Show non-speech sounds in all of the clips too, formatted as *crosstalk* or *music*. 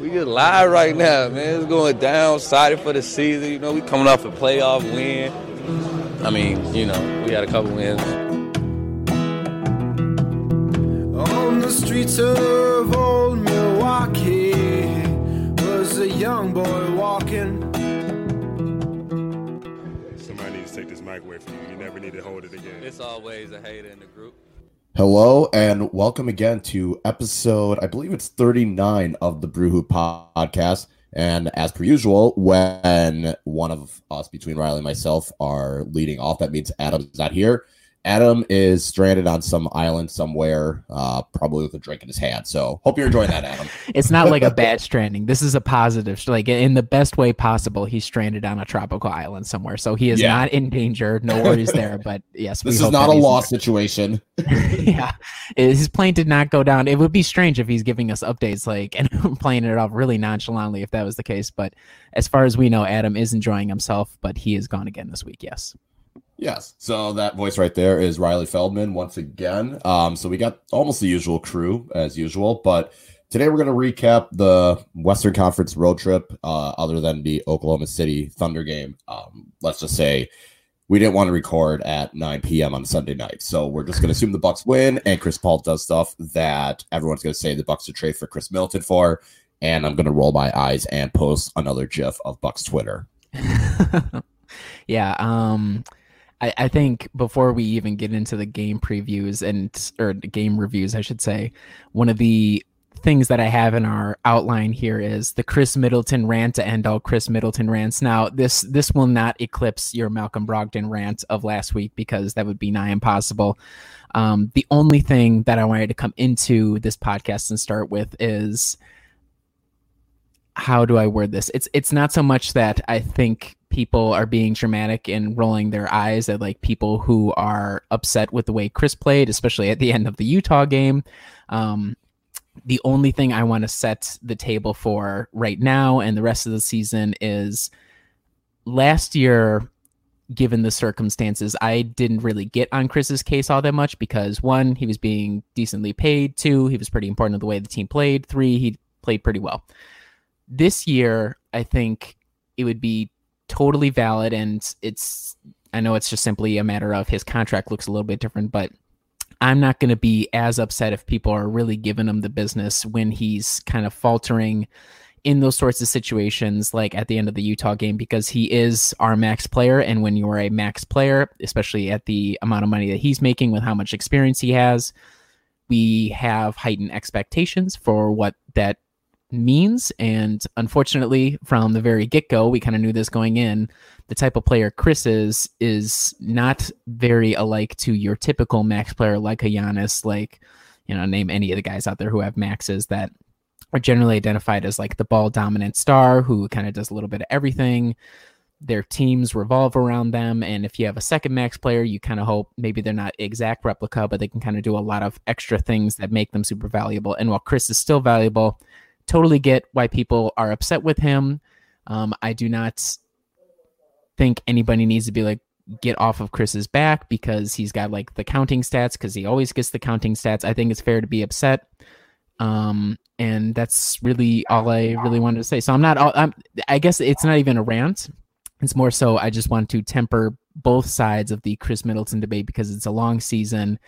We just live right now, man. It's going down. Excited for the season. You know, we coming off a playoff win. I mean, you know, we had a couple wins. On the streets of old Milwaukee was a young boy walking. Somebody needs to take this mic away from you. You never need to hold it again. It's always a hater in the group. Hello and welcome again to episode, I believe it's 39 of the Brew podcast. And as per usual, when one of us between Riley and myself are leading off, that means Adam's not here. Adam is stranded on some island somewhere, uh, probably with a drink in his hand. So hope you're enjoying that, Adam. *laughs* It's not like a bad stranding. This is a positive, like in the best way possible. He's stranded on a tropical island somewhere, so he is Yeah. not in danger. No worries there. But *laughs* yes, This is not a lost situation. *laughs* yeah, his plane did not go down. It would be strange if he's giving us updates like and playing it off really nonchalantly if that was the case. But as far as we know, Adam is enjoying himself, but he is gone again this week. Yes. Yes. So that voice right there is Riley Feldman once again. Um, so we got almost the usual crew as usual, but today we're going to recap the Western Conference road trip, uh, other than the Oklahoma City Thunder game. Um, let's just say we didn't want to record at 9 p.m. on Sunday night. So we're just going to assume the Bucks win and Chris Paul does stuff that everyone's going to say the Bucks should trade for Khris Middleton for. And I'm going to roll my eyes and post another GIF of Bucks Twitter. *laughs* yeah. Um, I, I think before we even get into the game previews and or game reviews, I should say, one of the things that I have in our outline here is the Khris Middleton rant to end all Khris Middleton rants. Now, this this will not eclipse your Malcolm Brogdon rant of last week because that would be nigh impossible. Um, the only thing that I wanted to come into this podcast and start with is how do I word this? It's it's not so much that I think people are being dramatic and rolling their eyes at like people who are upset with the way Chris played, especially at the end of the Utah game. Um, the only thing I want to set the table for right now and the rest of the season is last year given the circumstances, I didn't really get on Chris's case all that much because one, he was being decently paid. Two, he was pretty important to the way the team played. Three, he played pretty well. This year, I think it would be totally valid, and it's I know it's just simply a matter of his contract looks a little bit different, but I'm not going to be as upset if people are really giving him the business when he's kind of faltering in those sorts of situations, like at the end of the Utah game, because he is our max player. And when you are a max player, especially at the amount of money that he's making with how much experience he has, we have heightened expectations for what that means. And unfortunately, from the very get go, we kind of knew this going in. The type of player Chris is is not very alike to your typical max player like a Giannis, like you know, name any of the guys out there who have maxes that are generally identified as like the ball dominant star who kind of does a little bit of everything. Their teams revolve around them, and if you have a second max player, you kind of hope maybe they're not exact replica, but they can kind of do a lot of extra things that make them super valuable. And while Chris is still valuable, totally get why people are upset with him. Um, I do not think anybody needs to be like get off of Chris's back because he's got like the counting stats because he always gets the counting stats. I think it's fair to be upset. Um, and that's really all I really wanted to say. So I'm not, I'm, I guess it's not even a rant. It's more so I just want to temper both sides of the Khris Middleton debate because it's a long season.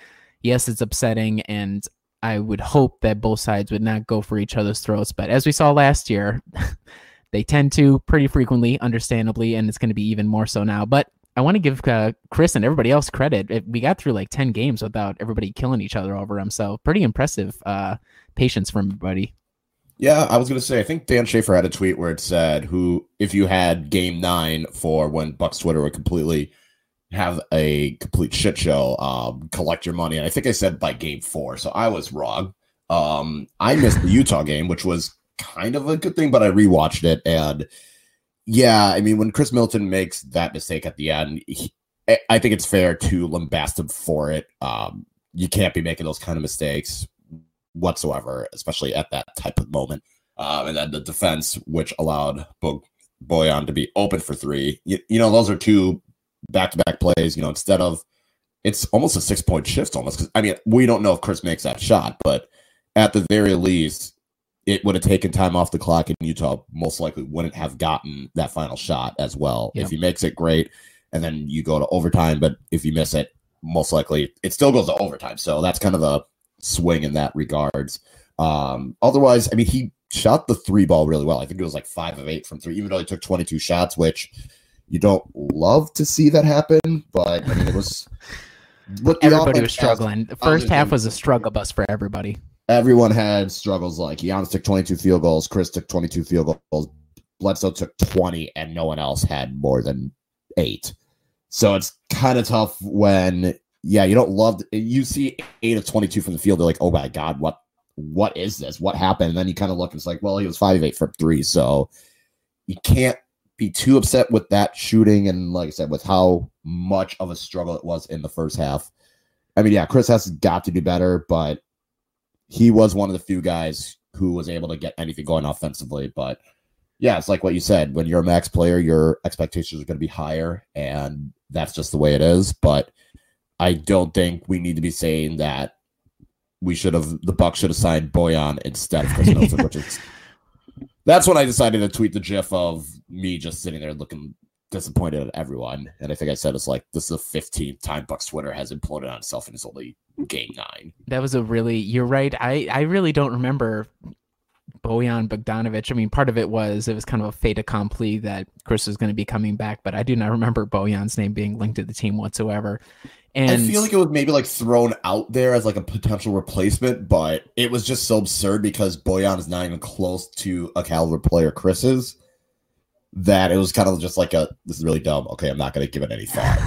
Yes, it's upsetting, and I would hope that both sides would not go for each other's throats. But as we saw last year, *laughs* they tend to pretty frequently, understandably, and it's going to be even more so now. But I want to give uh, Chris and everybody else credit. It, we got through like 10 games without everybody killing each other over him. So pretty impressive uh, patience from everybody. Yeah, I was gonna say I think Dan Schaefer had a tweet where it said who if you had game nine for when Bucks Twitter would completely have a complete shit show, um, collect your money. And I think I said by game four, so I was wrong. Um, I missed the *laughs* Utah game, which was kind of a good thing, but I rewatched it and yeah, I mean when Chris Milton makes that mistake at the end, he, I- think it's fair to lambast him for it. Um, you can't be making those kind of mistakes whatsoever, especially at that type of moment. Um, and then the defense, which allowed Bo- Bojan to be open for three. You, you know, those are two back to back plays. You know, instead of it's almost a six point shift almost. Cause I mean, we don't know if Chris makes that shot, but at the very least, it would have taken time off the clock, and Utah most likely wouldn't have gotten that final shot as well. Yep. If he makes it, great, and then you go to overtime. But if you miss it, most likely it still goes to overtime. So that's kind of a swing in that regards. Um, otherwise, I mean, he shot the three ball really well. I think it was like five of eight from three, even though he took 22 shots, which you don't love to see that happen. But I mean, it was. what Everybody was struggling. The first half was a struggle bus for everybody. everyone had struggles like Giannis took 22 field goals, Chris took 22 field goals, Bledsoe took 20, and no one else had more than eight. So it's kind of tough when, yeah, you don't love, you see eight of 22 from the field. They're like, oh my God, what, what is this? What happened? And then you kind of look, it's like, well, he was five of eight from three. So you can't be too upset with that shooting. And like I said, with how much of a struggle it was in the first half. I mean, yeah, Chris has got to do better, but he was one of the few guys who was able to get anything going offensively. But yeah, it's like what you said. When you're a max player, your expectations are going to be higher, and that's just the way it is. But I don't think we need to be saying that we should have the Bucks should have signed Bojan instead of Chris *laughs* Middleton, which is that's when I decided to tweet the GIF of me just sitting there looking disappointed at everyone. And I think I said it's like this is the 15th time Bucks Twitter has imploded on itself, and it's only game nine. That was a really you're right. I I really don't remember Bojan Bogdanovic. I mean, part of it was it was kind of a fait accompli that Chris was going to be coming back, but I do not remember Bojan's name being linked to the team whatsoever. And I feel like it was maybe like thrown out there as like a potential replacement, but it was just so absurd because Bojan is not even close to a caliber player Chris is that it was kind of just like a this is really dumb. Okay, I'm not going to give it any thought.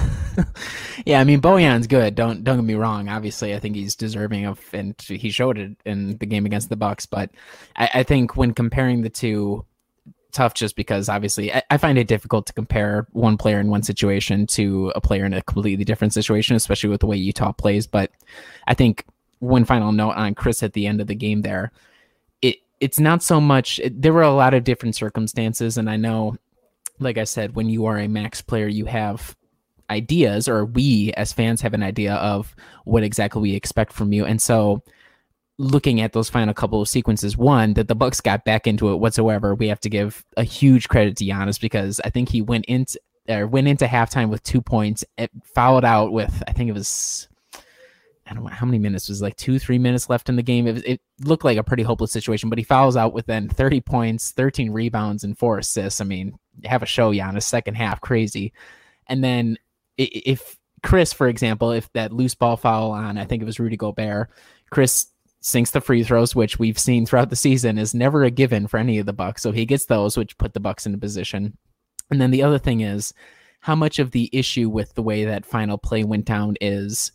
*laughs* yeah, I mean Bojan's good. Don't don't get me wrong. Obviously, I think he's deserving of, and he showed it in the game against the Bucks. But I, I think when comparing the two, tough just because obviously I, I find it difficult to compare one player in one situation to a player in a completely different situation, especially with the way Utah plays. But I think one final note on Chris at the end of the game there. It it's not so much. It, there were a lot of different circumstances, and I know, like I said, when you are a max player, you have ideas or we as fans have an idea of what exactly we expect from you and so looking at those final couple of sequences one that the bucks got back into it whatsoever we have to give a huge credit to Giannis because i think he went into or went into halftime with two points it fouled out with i think it was I don't know how many minutes was like two, three minutes left in the game. It, it looked like a pretty hopeless situation, but he fouls out with then 30 points, 13 rebounds, and four assists. I mean, have a show, Giannis, second half, crazy. And then if Chris, for example, if that loose ball foul on, I think it was Rudy Gobert, Chris sinks the free throws, which we've seen throughout the season is never a given for any of the Bucks. So he gets those, which put the Bucks in a position. And then the other thing is how much of the issue with the way that final play went down is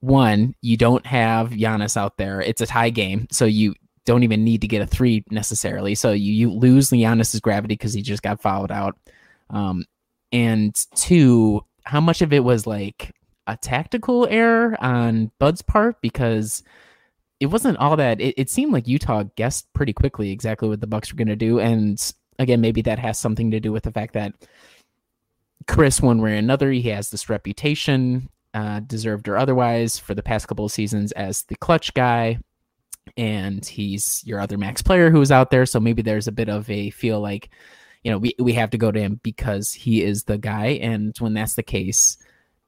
one, you don't have Giannis out there. It's a tie game, so you don't even need to get a three necessarily. So you, you lose Giannis's gravity because he just got fouled out. Um, and two, how much of it was like a tactical error on Bud's part because it wasn't all that. It, it seemed like Utah guessed pretty quickly exactly what the Bucks were going to do, and again, maybe that has something to do with the fact that Chris, one way or another, he has this reputation, uh, deserved or otherwise, for the past couple of seasons as the clutch guy, and he's your other max player who's out there. So maybe there's a bit of a feel like, you know, we we have to go to him because he is the guy, and when that's the case,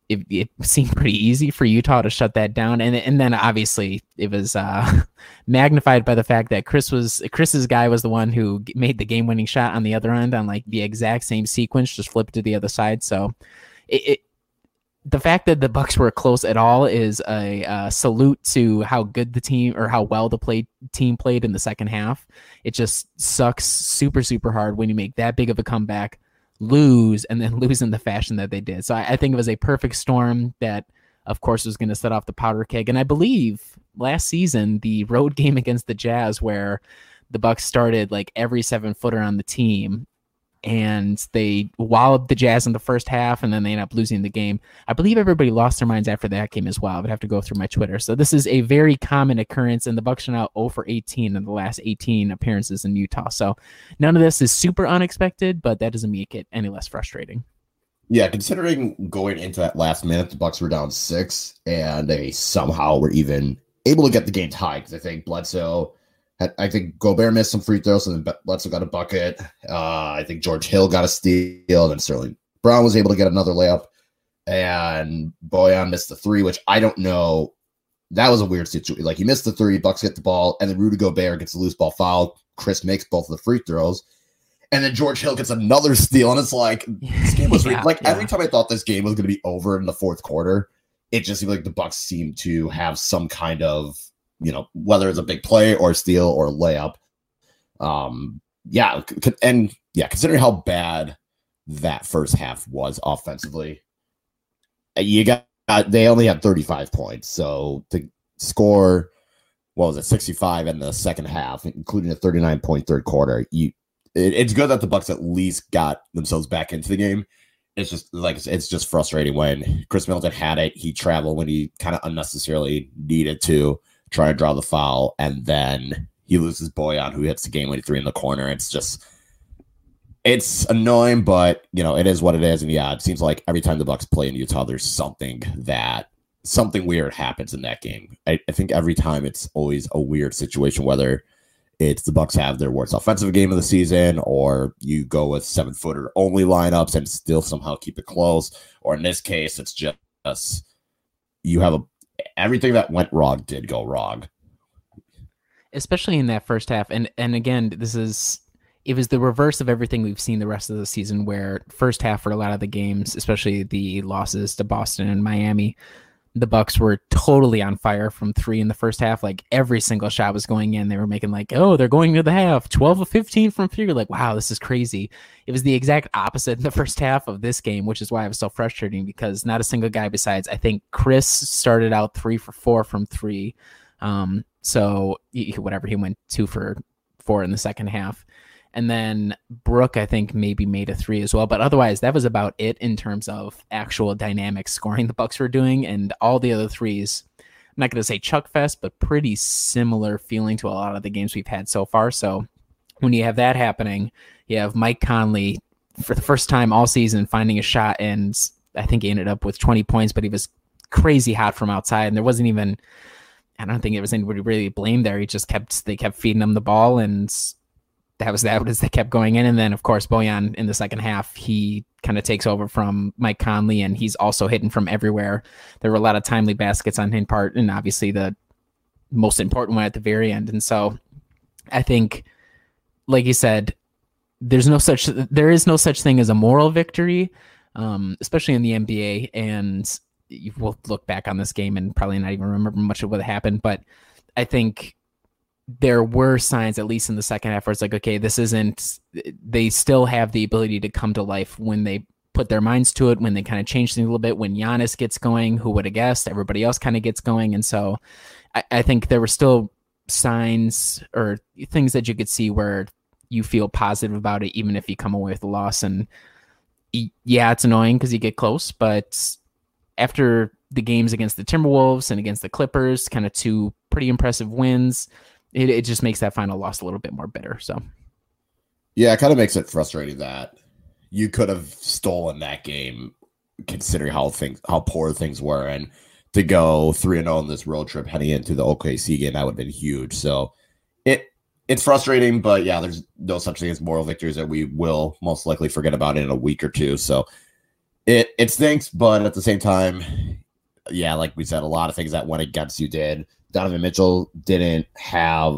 it, it seemed pretty easy for Utah to shut that down, and and then obviously it was uh, *laughs* magnified by the fact that Chris was Chris's guy was the one who made the game winning shot on the other end on like the exact same sequence, just flipped to the other side. So it, it the fact that the Bucks were close at all is a uh, salute to how good the team or how well the play team played in the second half. It just sucks super super hard when you make that big of a comeback lose and then *laughs* lose in the fashion that they did. So I, I think it was a perfect storm that, of course, was going to set off the powder keg. And I believe last season, the road *laughs* game against the Jazz, where the Bucks started like every seven footer on the team, and they walloped the Jazz in the first half, and then they end up losing the game. I believe everybody lost their minds after that game as well. I would have to go through my Twitter. So this is a very common occurrence, and the Bucks are now 0 for 18 in the last 18 appearances in Utah. So none of this is super unexpected, but that doesn't make it any less frustrating. Yeah, considering going into that last minute, the Bucks were down six, and they somehow were even able to get the game tied because I think Bledsoe I think Gobert missed some free throws, and then Bledsoe got a bucket. Uh, I think George Hill got a steal, and Sterling Brown was able to get another layup, and Bojan missed the three, which I don't know. That was a weird situation. Like he missed the three, Bucks get the ball, and then Rudy Gobert gets a loose ball foul. Chris makes both of the free throws, and then George Hill gets another *laughs* steal, and it's like this game was *laughs* Yeah, like yeah. every time I thought this game was going to be over in the fourth quarter, it just seemed like the Bucks seemed to have some kind of you know whether it's a big play or steal or layup. Um, yeah, and yeah, considering how bad that first half was offensively, uh, you got they only had 35 points, so to score what was it 65 in the second half, including a 39 point third quarter, you it, it's good that the Bucks at least got themselves back into the game. It's just like it's just frustrating when Khris Middleton had it. He traveled when he kind of unnecessarily needed to try to draw the foul, and then he loses Bojan, who hits the game winning three in the corner. It's just it's annoying, but you know it is what it is. And yeah, it seems like every time the Bucks play in Utah, there's something that something weird happens in that game. I, I think every time it's always a weird situation, whether it's the Bucks have their worst offensive game of the season, or you go with seven footer only lineups and still somehow keep it close, or in this case, it's just you have a everything that went wrong did go wrong. especially in that first half. And and again, this is it was the reverse of everything we've seen the rest of the season, where first half for a lot of the games, especially the losses to Boston and Miami, the Bucks were totally on fire from three in the first half. Like every single shot was going in. They were making like, oh, they're going to the half, twelve of fifteen from three. You're like, wow, this is crazy. It was the exact opposite in the *laughs* first half of this game, which is why it was so frustrating because not a single guy besides I think Chris started out three for four from three. Um, so he, whatever he went two for four in the second half, and then Brook I think maybe made a three as well. But otherwise, that was about it in terms of actual dynamic scoring the Bucks were doing, and all the other threes. I'm not going to say Chuck Fest, but pretty similar feeling to a lot of the games we've had so far. So when you have that happening, you have Mike Conley for the first time all season finding a shot, and I think he ended up with 20 points, but he was crazy hot from outside, and there wasn't even I don't think it was anybody really blamed there. He just kept they kept feeding him the ball, and that was that as they kept going in. And then of course Bojan in the second half, he kind of takes over from Mike Conley, and he's also hitting from everywhere. There were a lot of timely baskets on his part, and obviously the most important one at the very end. And so I think, like you said, there's no such there is no such thing as a moral victory, um, especially in the NBA. And you will look back on this game and probably not even remember much of what happened. But I think there were signs, at least in the second half, where it's like, okay, this isn't. They still have the ability to come to life when they put their minds to it, when they kind of change things a little bit. When Giannis gets going, who would have guessed? Everybody else kind of gets going, and so I, I think there were still signs or things that you could see where you feel positive about it, even if you come away with a loss. And yeah, it's annoying because you get close, but after the games against the Timberwolves and against the Clippers, kind of two pretty impressive wins, it, it just makes that final loss a little bit more bitter. So Yeah, it kind of makes it frustrating that you could have stolen that game, considering how things how poor things were, and to go three and zero on this road trip heading into the OKC game that would have been huge. So it it's frustrating, but yeah, there's no such thing as moral victories that we will most likely forget about in a week or two. So it it stinks, but at the same time, yeah, like we said, a lot of things that went against you did. Donovan Mitchell didn't have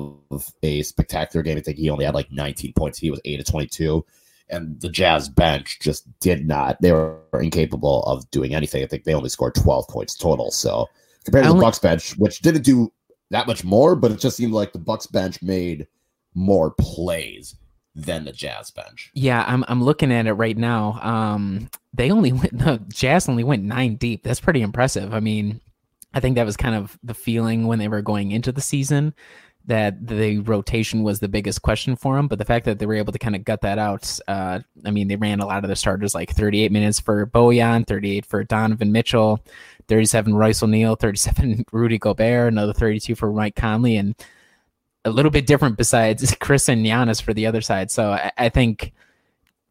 a spectacular game. I think he only had like 19 points. He was 8 of 22. And the Jazz bench just did not. They were incapable of doing anything. I think they only scored 12 points total. So compared to I the Bucks bench, which didn't do that much more, but it just seemed like the Bucks bench made more plays than the Jazz bench. yeah, I'm I'm looking at it right now. Um, they only went the Jazz only went nine deep. That's pretty impressive. I mean, I think that was kind of the feeling when they were going into the season that the rotation was the biggest question for them. But the fact that they were able to kind of gut that out, uh, I mean, they ran a lot of the starters like 38 minutes for Bojan, 38 for Donovan Mitchell, 37 Royce O'Neale, 37 *laughs* Rudy Gobert, another 32 for Mike Conley, and a little bit different besides *laughs* Chris and Giannis for the other side. So I, I think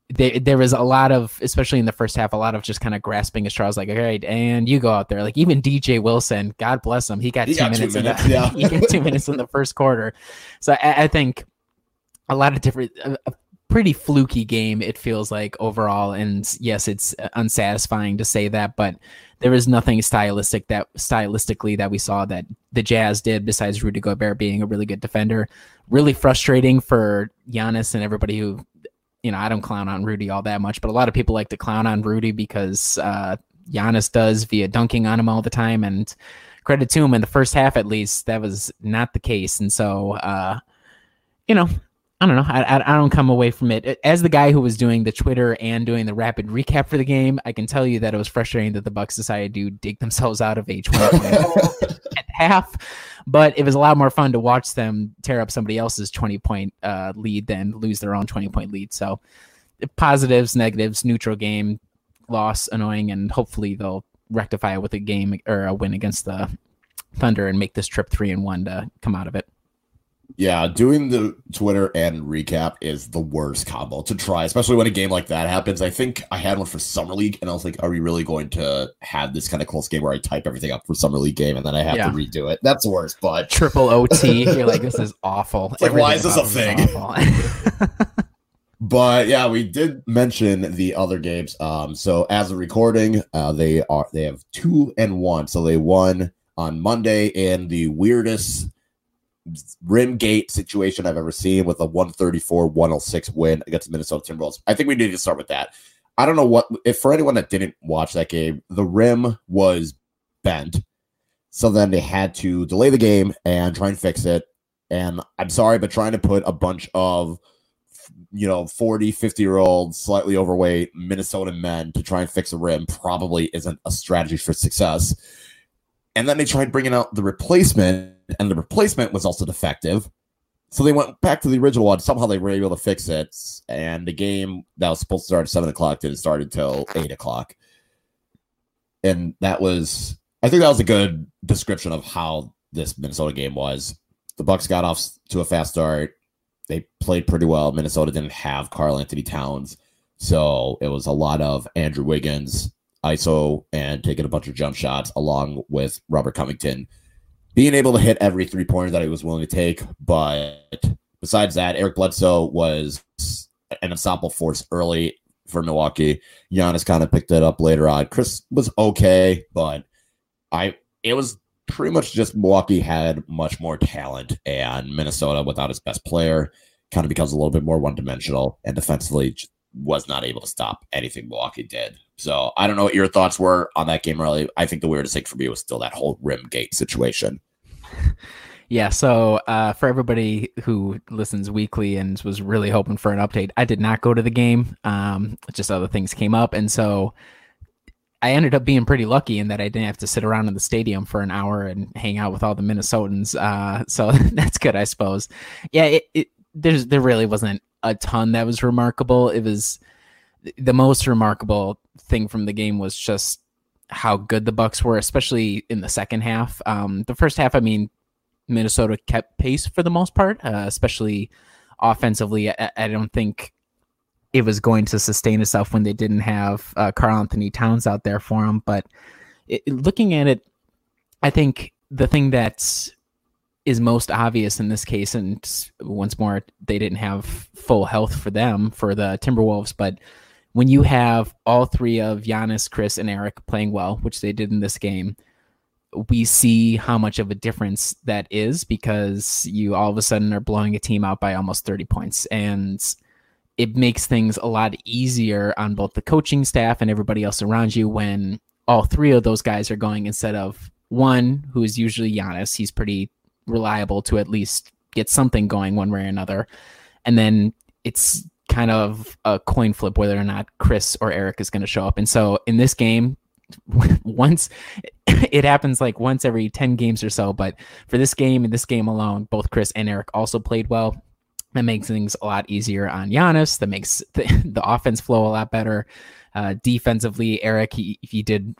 there, there was a lot of, especially in the first half, a lot of just kind of grasping at straws, like, all right, and you go out there. Like even DJ Wilson, God bless him, he got, He two, got two minutes minutes, in the, yeah. *laughs* he got two minutes in the first quarter. So I, I think a lot of different, a, a pretty fluky game. It feels like overall, and yes, it's uh, unsatisfying to say that, but there is nothing stylistic that stylistically that we saw that the Jazz did besides Rudy Gobert being a really good defender. Really frustrating for Giannis and everybody who you know, I don't clown on Rudy all that much, but a lot of people like to clown on Rudy because uh, Giannis does via dunking on him all the time. And credit to him in the first half, at least, that was not the case. And so, uh, you know, I don't know. I, I, I don't come away from it as the guy who was doing the Twitter and doing the rapid recap for the game. I can tell you that it was frustrating that the Bucks decided to dig themselves out of a 20 point at *laughs* half, but it was a lot more fun to watch them tear up somebody else's 20 point uh, lead than lose their own 20 point lead. So positives, negatives, neutral game, loss, annoying, and hopefully they'll rectify it with a game or a win against the Thunder and make this trip three and one to come out of it. Yeah, doing the Twitter and recap is the worst combo to try, especially when a game like that happens. I think I had one for Summer League, and I was like, are we really going to have this kind of close game where I type everything up for Summer League game and then I have Yeah. to redo it? That's the worst, but Triple OT. You're like, this is awful. It's like, why is this a about it is awful. *laughs* But yeah, we did mention the other games. Um, so as of recording, uh, they are they have two and one. So they won on Monday in the weirdest rim gate situation I've ever seen with a 134-106 win against the Minnesota Timberwolves. I think we need to start with that. I don't know what if for anyone that didn't watch that game, the rim was bent. So then they had to delay the game and try and fix it. And I'm sorry, but trying to put a bunch of you know 40 50 year old slightly overweight minnesota men to try and fix a rim probably isn't a strategy for success and then they tried bringing out the replacement and the replacement was also defective. So they went back to the original one. Somehow they were able to fix it. And the game that was supposed to start at 7 o'clock didn't start until 8 o'clock. And that was i think that was a good description of how this minnesota game was. The bucks got off to a fast start. They played pretty well. Minnesota didn't have Karl-Anthony Towns. So it was a lot of Andrew Wiggins, ISO, and taking a bunch of jump shots along with Robert Covington being able to hit every three pointer that he was willing to take. But besides that, Eric Bledsoe was an unstoppable force early for Milwaukee. Giannis kind of picked it up later on. Chris was okay, but I it was pretty much just Milwaukee had much more talent, and Minnesota, without its best player, kind of becomes a little bit more one dimensional and defensively was not able to stop anything Milwaukee did. So I don't know what your thoughts were on that game really. I think the weirdest thing for me was still that whole rim gate situation. Yeah, so uh, for everybody who listens weekly and was really hoping for an update, I did not go to the game. Um, just other things came up, and so I ended up being pretty lucky in that I didn't have to sit around in the stadium for an hour and hang out with all the Minnesotans. Uh, *laughs* so that's good, I suppose. Yeah, it, it there's there really wasn't a ton that was remarkable. It was the most remarkable thing from the game was just how good the Bucks were, especially in the second half. Um, the first half, I mean, Minnesota kept pace for the most part, uh, especially offensively. I, I don't think it was going to sustain itself when they didn't have uh, Karl-Anthony Towns out there for them. But it, looking at it, I think the thing that's is most obvious in this case, and once more, they didn't have full health for them for the Timberwolves, but when you have all three of Giannis, Chris, and Eric playing well, which they did in this game, we see how much of a difference that is because you all of a sudden are blowing a team out by almost 30 points. And it makes things a lot easier on both the coaching staff and everybody else around you when all three of those guys are going instead of one who is usually Giannis. He's pretty reliable to at least get something going one way or another. And then it's kind of a coin flip whether or not Chris or Eric is going to show up. And so in this game, *laughs* once it happens like once every 10 games or so, but for this game and this game alone, both Chris and Eric also played well. That makes things a lot easier on Giannis. That makes *laughs* the, the offense flow a lot better. Uh, defensively, Eric, he, he did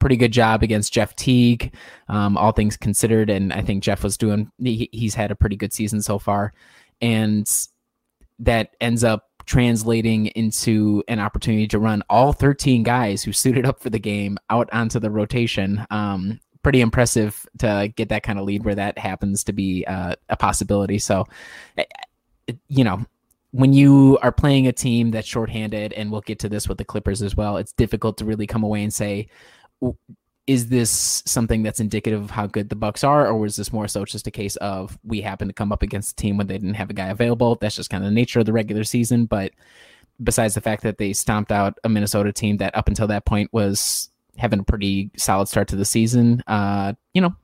pretty good job against Jeff Teague, um, all things considered. And I think Jeff was doing, he, he's had a pretty good season so far. And that ends up translating into an opportunity to run all 13 guys who suited up for the game out onto the rotation. Um, pretty impressive to get that kind of lead where that happens to be uh, a possibility. So, eh, eh, you know, when you are playing a team that's shorthanded, and we'll get to this with the Clippers as well, it's difficult to really come away and say, is this something that's indicative of how good the Bucks are, or was this more so just a case of we happened to come up against a team when they didn't have a guy available? That's just kind of the nature of the regular season. But besides the fact that they stomped out a Minnesota team that up until that point was having a pretty solid start to the season, uh, you know,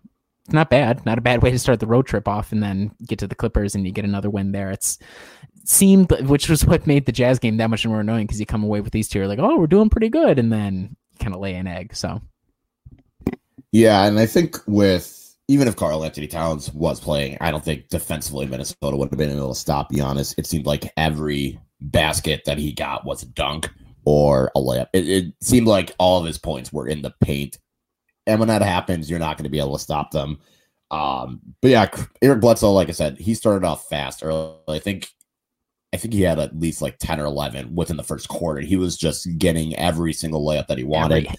not bad. Not a bad way to start the road trip off and then get to the Clippers and you get another win there. It's seemed, which was what made the Jazz game that much more annoying because you come away with these two, are like, oh, we're doing pretty good, and then kind of lay an egg. So yeah, and I think with even if Karl-Anthony Towns was playing, I don't think defensively Minnesota would have been able to stop Giannis. It seemed like every basket that he got was a dunk or a layup. It, it seemed like all of his points were in the paint. And when that happens, you're not going to be able to stop them. Um, but yeah, Eric Bledsoe, like I said, he started off fast early. I think I think he had at least like 10 or 11 within the first quarter. He was just getting every single layup that he wanted. Every,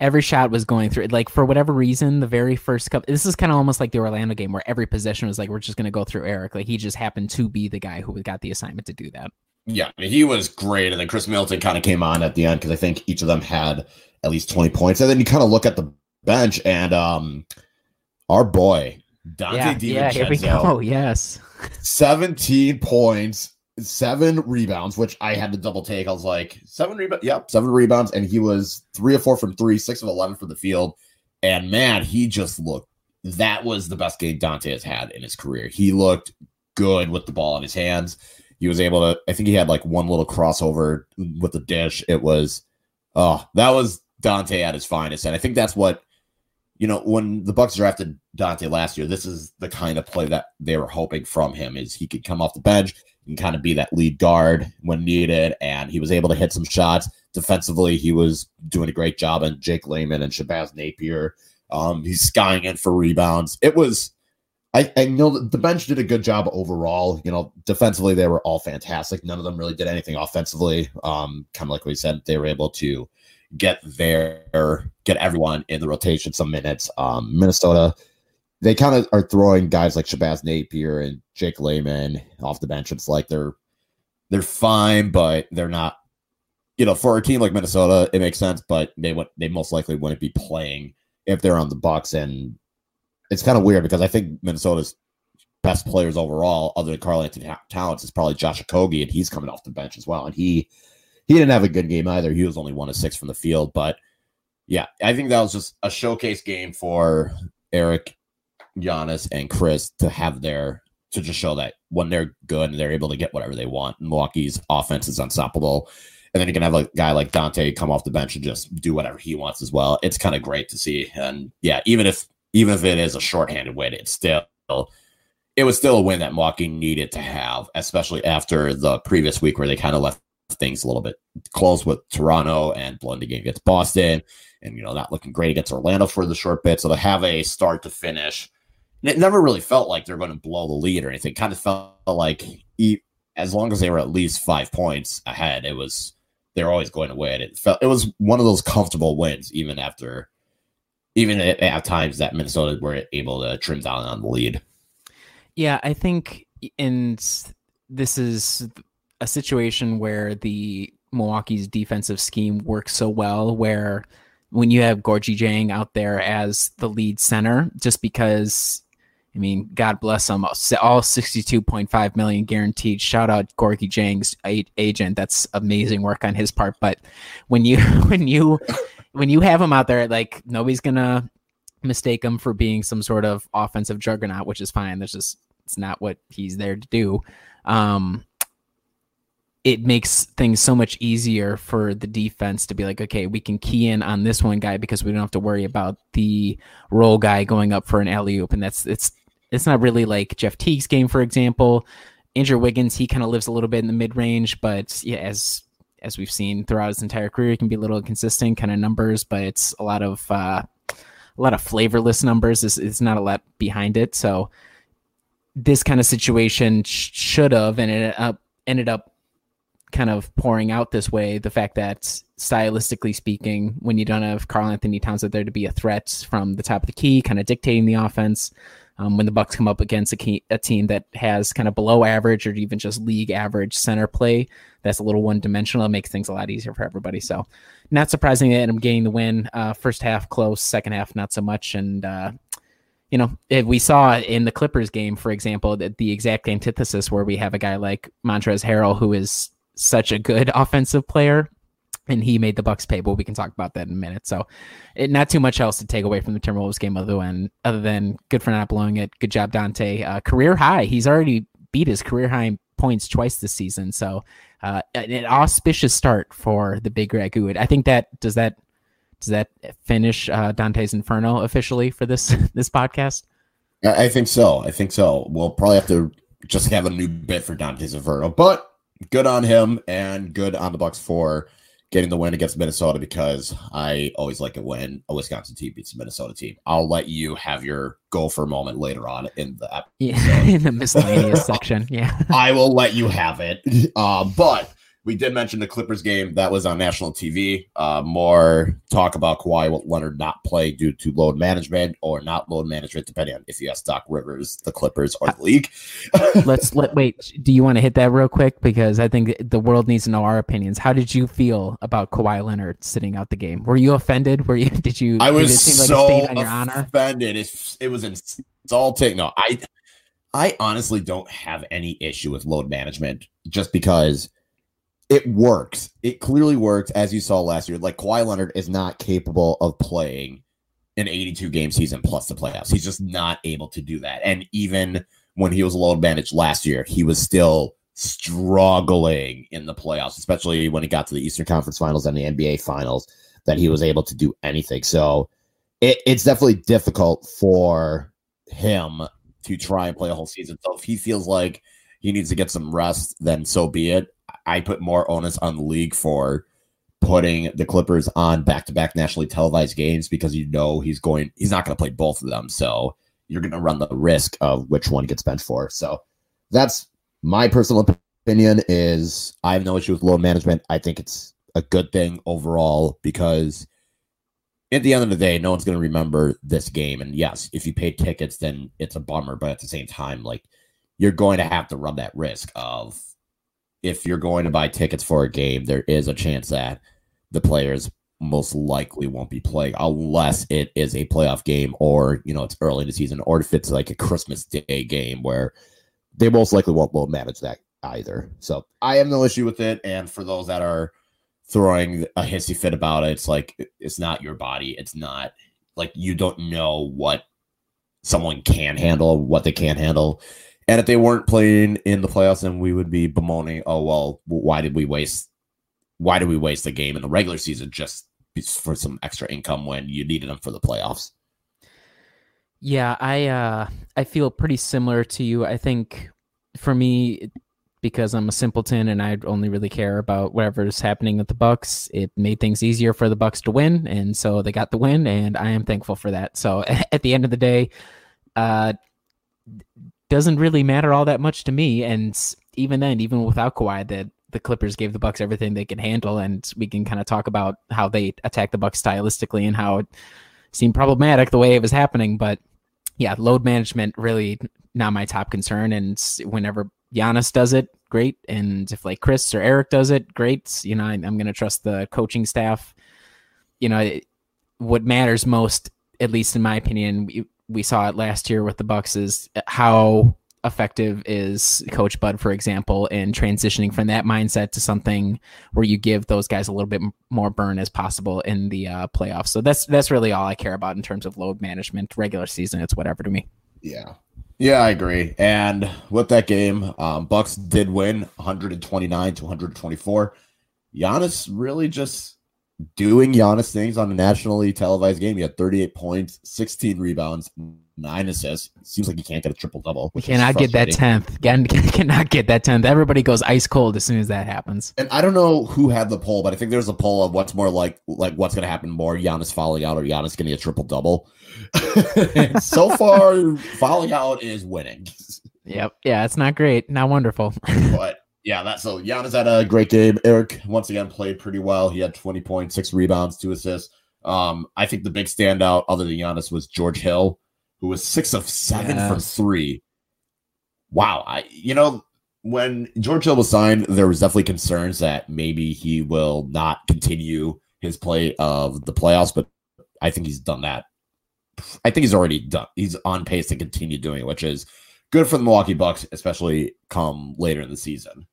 every shot was going through. Like for whatever reason, the very first couple. This is kind of almost like the Orlando game where every possession was like we're just going to go through Eric. Like he just happened to be the guy who got the assignment to do that. Yeah, I mean, he was great, and then Chris Middleton kind of came on at the end because I think each of them had at least twenty points, and then you kind of look at the bench and um, our boy Donte yeah, DiVincenzo, yeah, here we go. Yes, *laughs* seventeen points, seven rebounds, which I had to double take. I was like, seven rebounds. Yep, seven rebounds. And he was three of four from three, six of 11 from the field. And man, he just looked, that was the best game Donte has had in his career. He looked good with the ball in his hands. He was able to, I think he had like one little crossover with the dish. It was, oh, that was Donte at his finest. And I think that's what, you know, when the Bucks drafted Donte last year, this is the kind of play that they were hoping from him is he could come off the bench and kind of be that lead guard when needed. And he was able to hit some shots defensively. He was doing a great job. And Jake Layman and Shabazz Napier, um, he's skying in for rebounds. It was, I, I know the bench did a good job overall. You know, defensively they were all fantastic. None of them really did anything offensively. Um, kind of like we said, they were able to get there, get everyone in the rotation some minutes. Um, Minnesota they kind of are throwing guys like Shabazz Napier and Jake Layman off the bench. It's like they're they're fine, but they're not. You know, for a team like Minnesota, it makes sense, but they would they most likely wouldn't be playing if they're on the Bucks, and it's kind of weird because I think Minnesota's best players overall, other than Karl-Anthony Towns, is probably Josh Okogie, and he's coming off the bench as well, and he he didn't have a good game either. He was only one of six from the field, but yeah, I think that was just a showcase game for Eric Giannis and Chris to have their to just show that when they're good and they're able to get whatever they want, Milwaukee's offense is unstoppable. And then you can have a guy like Donte come off the bench and just do whatever he wants as well. It's kind of great to see. And yeah, even if even if it is a shorthanded win, it's still it was still a win that Milwaukee needed to have, especially after the previous week where they kind of left things a little bit close with Toronto and blowing the game against Boston and you know not looking great against Orlando for the short bit. So to have a start to finish it never really felt like they're going to blow the lead or anything. It kind of felt like as long as they were at least five points ahead, it was they're always going to win. It felt it was one of those comfortable wins, even after even at, at times that Minnesota were able to trim down on the lead. Yeah, I think, and this is a situation where the Milwaukee's defensive scheme works so well, where when you have Gorgui Dieng out there as the lead center, just because I mean, God bless them. All 62.5 million guaranteed. Shout out Gorgui Dieng's agent. That's amazing work on his part. But when you *laughs* when you when you have him out there, like nobody's gonna mistake him for being some sort of offensive juggernaut, which is fine. That's just it's not what he's there to do. Um, it makes things so much easier for the defense to be like, okay, we can key in on this one guy because we don't have to worry about the role guy going up for an alley oop, and that's it's it's not really like Jeff Teague's game, for example. Andrew Wiggins, he kind of lives a little bit in the mid range, but yeah, as as we've seen throughout his entire career, he can be a little inconsistent kind of numbers, but it's a lot of uh, a lot of flavorless numbers. It's, it's not a lot behind it. So this kind of situation sh- should have and it ended up kind of pouring out this way, the fact that stylistically speaking, when you don't have Karl-Anthony Towns out there to be a threat from the top of the key, kind of dictating the offense, um, when the Bucks come up against a, key, a team that has kind of below average or even just league average center play, that's a little one dimensional. It makes things a lot easier for everybody. So, not surprising that I'm getting the win. Uh, first half close, second half not so much, and uh, you know, we saw in the Clippers game, for example, that the exact antithesis where we have a guy like Montrezl Harrell who is such a good *laughs* offensive player and he made the Bucks pay. But we can talk about that in a minute. So, it, not too much else to take away from the Timberwolves game other than other than good for not blowing it. Good job, Donte. Uh, career high. He's already beat his career high points twice this season. So, uh, an auspicious start for the Big Ragu. I think that does that does that finish uh, Dante's Inferno officially for this *laughs* this podcast? I think so. I think so. We'll probably have to just have a new bit for Dante's Inferno, but good on him and good on the Bucks for getting the win against Minnesota because I always like it when a Wisconsin team beats a Minnesota team. I'll let you have your gopher moment later on in the *laughs* episode. Yeah, in the miscellaneous section. Yeah, *laughs* I will let you have it. Uh, but we did mention the Clippers game that was on national TV. Uh, more talk about Kawhi Leonard not play due to load management or not load management, depending on if you ask Doc Rivers, the Clippers, or the league. *laughs* Let's let wait. Do you want to hit that real quick because I think the world needs to know our opinions. How did you feel about Kawhi Leonard sitting out the game? Were you offended? Were you? *laughs* Did you? I was it so like on your honor? offended. It, it was insulting. No, I I honestly don't have any issue with load management just because it works. It clearly works, as you saw last year. Like Kawhi Leonard is not capable of playing an 82 game season plus the playoffs. He's just not able to do that. And even when he was a load managed last year, he was still struggling in the playoffs, especially when he got to the Eastern Conference Finals and the NBA Finals, that he was able to do anything. So it, it's definitely difficult for him to try and play a whole season. So if he feels like he needs to get some rest, then so be it. I put more onus on the league for putting the Clippers on back-to-back nationally televised games because you know he's going he's not going to play both of them. So you're going to run the risk of which one gets benched for. So that's my personal opinion is I have no issue with load management. I think it's a good thing overall because at the end of the day, no one's going to remember this game. And yes, if you pay tickets, then it's a bummer. But at the same time, like you're going to have to run that risk of if you're going to buy tickets for a game, there is a chance that the players most likely won't be playing unless it is a playoff game or you know it's early in the season or if it's like a Christmas Day game where they most likely won't, won't manage that either. So I have no issue with it. And for those that are throwing a hissy fit about it, it's like it's not your body. It's not like you don't know what someone can handle, what they can't handle. And if they weren't playing in the playoffs, then we would be bemoaning, oh well, why did we waste why did we waste the game in the regular season just for some extra income when you needed them for the playoffs? Yeah, I uh I feel pretty similar to you. I think for me because I'm a simpleton and I only really care about whatever's happening with the Bucks, it made things easier for the Bucks to win and so they got the win and I am thankful for that. So *laughs* at the end of the day, uh doesn't really matter all that much to me. And even then, even without Kawhi, that the Clippers gave the Bucks everything they could handle, and we can kind of talk about how they attack the Bucks stylistically and how it seemed problematic the way it was happening. But yeah, load management really not my top concern. And whenever Giannis does it, great. And if like Chris or Eric does it, great. You know, I, am going to trust the coaching staff. You know, it, what matters most, at least in my opinion, we saw it last year with the Bucks is how effective is Coach Bud, for example, in transitioning from that mindset to something where you give those guys a little bit more burn as possible in the uh, playoffs. So that's that's really all I care about in terms of load management. Regular season, it's whatever to me. Yeah. Yeah, I agree. And with that game, um, Bucks did win 129 to 124. Giannis really just doing Giannis things on a nationally televised game. He had 38 points, 16 rebounds, nine assists. Seems like he can't get a triple double. We cannot get that tenth. *laughs* Cannot get that tenth. Everybody goes ice cold as soon as that happens. And I don't know who had the poll, but I think there's a poll of what's more like like what's going to happen more: Giannis falling out or Giannis getting a triple double. *laughs* so *laughs* far, falling out is winning. Yep. Yeah, it's not great. Not wonderful. but Yeah, that's so Giannis had a great game. Eric once again played pretty well. He had 20 points, six rebounds, two assists. Um, I think the big standout other than Giannis was George Hill, who was six of seven from three. Wow, I you know when George Hill was signed, there was definitely concerns that maybe he will not continue his play of the playoffs, but I think he's done that. I think he's already done. He's on pace to continue doing it, which is good for the Milwaukee Bucks, especially come later in the season.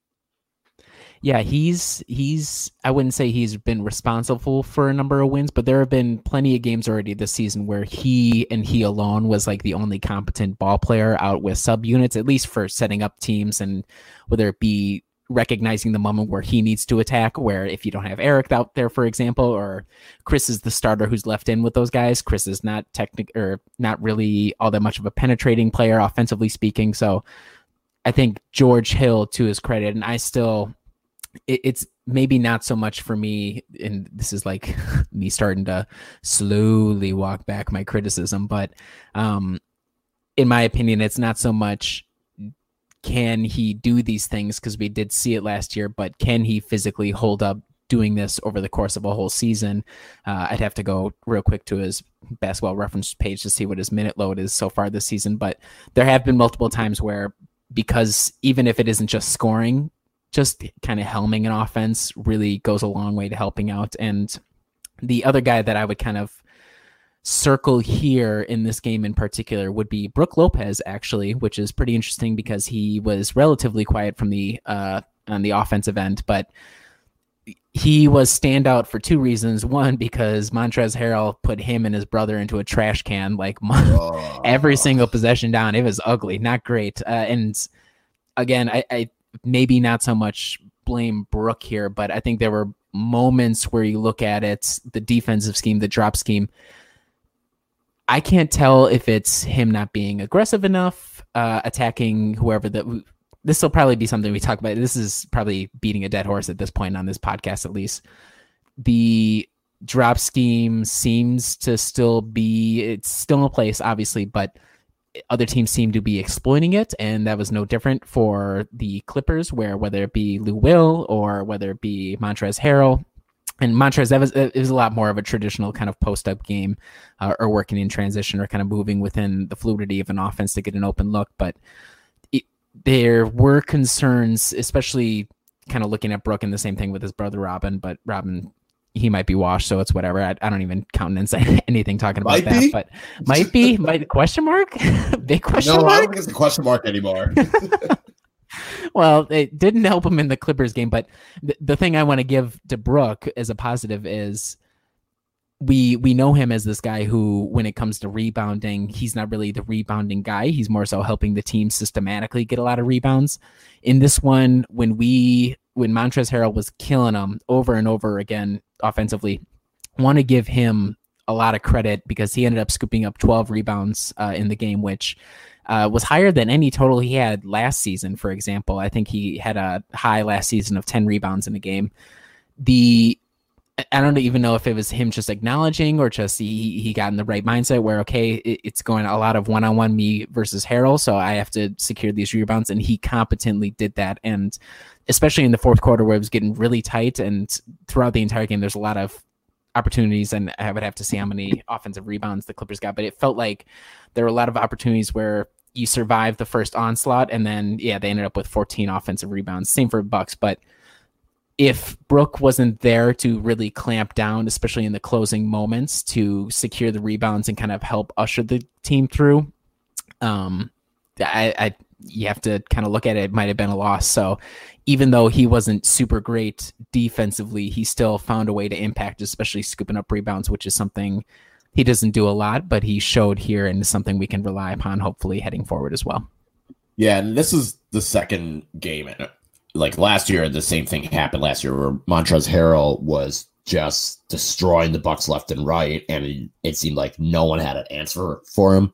Yeah, he's he's I wouldn't say he's been responsible for a number of wins, but there have been plenty of games already this season where he and he alone was like the only competent ball player out with subunits, at least for setting up teams and whether it be recognizing the moment where he needs to attack, where if you don't have Eric out there, for example, or Khris is the starter who's left in with those guys. Khris is not technic or not really all that much of a penetrating player, offensively speaking. So I think George Hill, to his credit, and I still it, it's maybe not so much for me and this is like *laughs* me starting to slowly walk back my criticism but um in my opinion it's not so much can he do these things because we did see it last year but can he physically hold up doing this over the course of a whole season? Uh, i'd have to go real quick to his basketball reference page to see what his minute load is so far this season but there have been multiple times where because even if it isn't just scoring just kind of helming an offense really goes a long way to helping out. And the other guy that I would kind of circle here in this game in particular would be Brook Lopez, actually, which is pretty interesting because he was relatively quiet from the uh, on the offensive end, but he was standout for two reasons. One, because Montrezl Harrell put him and his brother into a trash can like *laughs* every single possession down. It was ugly, not great. Uh, and again, I, I maybe not so much blame Brook here, but I think there were moments where you look at it, the defensive scheme, the drop scheme. I can't tell if it's him not being aggressive enough, uh, attacking whoever that. This will probably be something we talk about. This is probably beating a dead horse at this point on this podcast, at least. The drop scheme seems to still be it's still in place, obviously, but other teams seem to be exploiting it, and that was no different for the Clippers, where whether it be Lou Will or whether it be Montrezl Harrell, and Montrezl that was it was a lot more of a traditional kind of post up game, uh, or working in transition, or kind of moving within the fluidity of an offense to get an open look. But it, there were concerns, especially kind of looking at Brook and the same thing with his brother Robin, but Robin. He might be washed, so it's whatever. I, I don't even countenance *laughs* anything talking about Might that, be. but might be. Might *laughs* question mark? *laughs* Big question No, I mark. don't think it's a question mark anymore. Well, it didn't help him in the Clippers game, but the, the thing I want to give to Brook as a positive is we we know him as this guy who when it comes to rebounding, he's not really the rebounding guy. He's more so helping the team systematically get a lot of rebounds. In this one, when we when Montrezl Harrell was killing him over and over again offensively, want to give him a lot of credit because he ended up scooping up 12 rebounds uh, in the game, which uh, was higher than any total he had last season. For example, I think he had a high last season of 10 rebounds in a game. The I don't even know if it was him just acknowledging or just he he got in the right mindset where okay it, it's going a lot of one on one me versus Harrell, so I have to secure these rebounds, and he competently did that, and especially in the fourth quarter where it was getting really tight, and throughout the entire game, there's a lot of opportunities, and I would have to see how many offensive rebounds the Clippers got, but it felt like there were a lot of opportunities where you survived the first onslaught, and then yeah, they ended up with 14 offensive rebounds. Same for Bucks, but if Brook wasn't there to really clamp down, especially in the closing moments, to secure the rebounds and kind of help usher the team through, um, I, I you have to kind of look at it. It might have been a loss. So even though he wasn't super great defensively, he still found a way to impact, especially scooping up rebounds, which is something he doesn't do a lot, but he showed here and something we can rely upon, hopefully heading forward as well. Yeah, and this is the second game. Like last year, the same thing happened last year where Montrezl Harrell was just destroying the Bucks left and right, and it, it seemed like no one had an answer for him.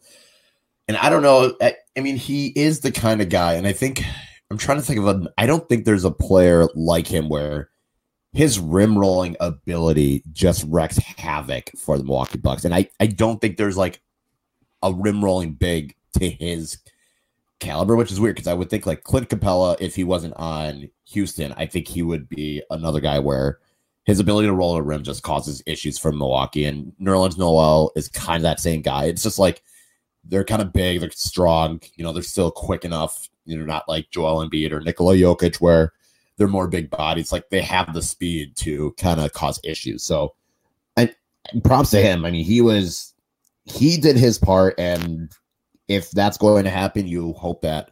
And I don't know. I, I mean, he is the kind of guy, and I think I'm trying to think of a. I don't think there's a player like him where his rim rolling ability just wreaks havoc for the Milwaukee Bucks, and I I don't think there's like a rim rolling big to his caliber, which is weird because I would think like Clint Capela, if he wasn't on Houston, I think he would be another guy where his ability to roll a rim just causes issues for Milwaukee. And Nerlens Noel is kind of that same guy. It's just like they're kind of big, they're strong, you know, they're still quick enough, you know, not like Joel Embiid or Nikola Jokic where they're more big bodies. Like they have the speed to kind of cause issues. So and props to him. I mean, he was he did his part and if that's going to happen, you hope that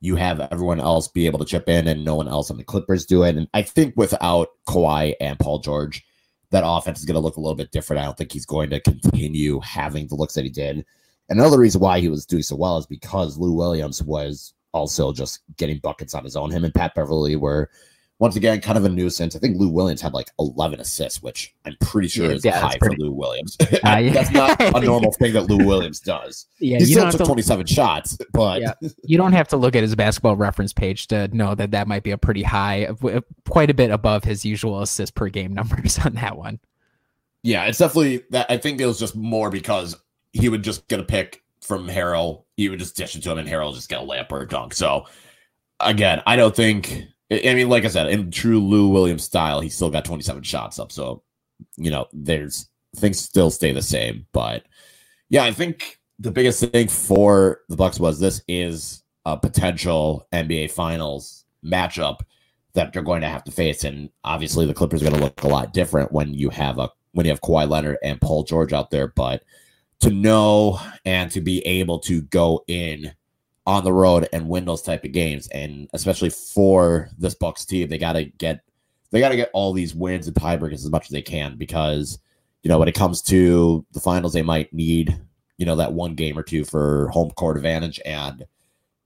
you have everyone else be able to chip in and no one else on the Clippers do it. And I think without Kawhi and Paul George, that offense is going to look a little bit different. I don't think he's going to continue having the looks that he did. Another reason why he was doing so well is because Lou Williams was also just getting buckets on his own. Him and Pat Beverley were once again kind of a nuisance. I think Lou Williams had like 11 assists, which I'm pretty sure Yeah, is yeah, high pretty- for Lou Williams. *laughs* Uh, yeah. *laughs* That's not a normal thing that Lou Williams does. *laughs* Yeah, he you still took to, 27 shots, but Yeah. you don't have to look at his basketball reference page to know that that might be a pretty high, quite a bit above his usual assist per game numbers on that one. Yeah, it's definitely that. I think it was just more because he would just get a pick from Harrell. He would just dish it to him, and Harrell would just get a layup or a dunk. So, again, I don't think. I mean, like I said, in true Lou Williams style, he still got 27 shots up. So, you know, there's things still stay the same. But yeah, I think the biggest thing for the Bucks was this is a potential NBA Finals matchup that they're going to have to face, and obviously the Clippers are going to look a lot different when you have a when you have Kawhi Leonard and Paul George out there. But to know and to be able to go in on the road and win those type of games, and especially for this Bucks team, they got to get they got to get all these wins and tiebreakers as much as they can because you know when it comes to the finals, they might need you know that one game or two for home court advantage, and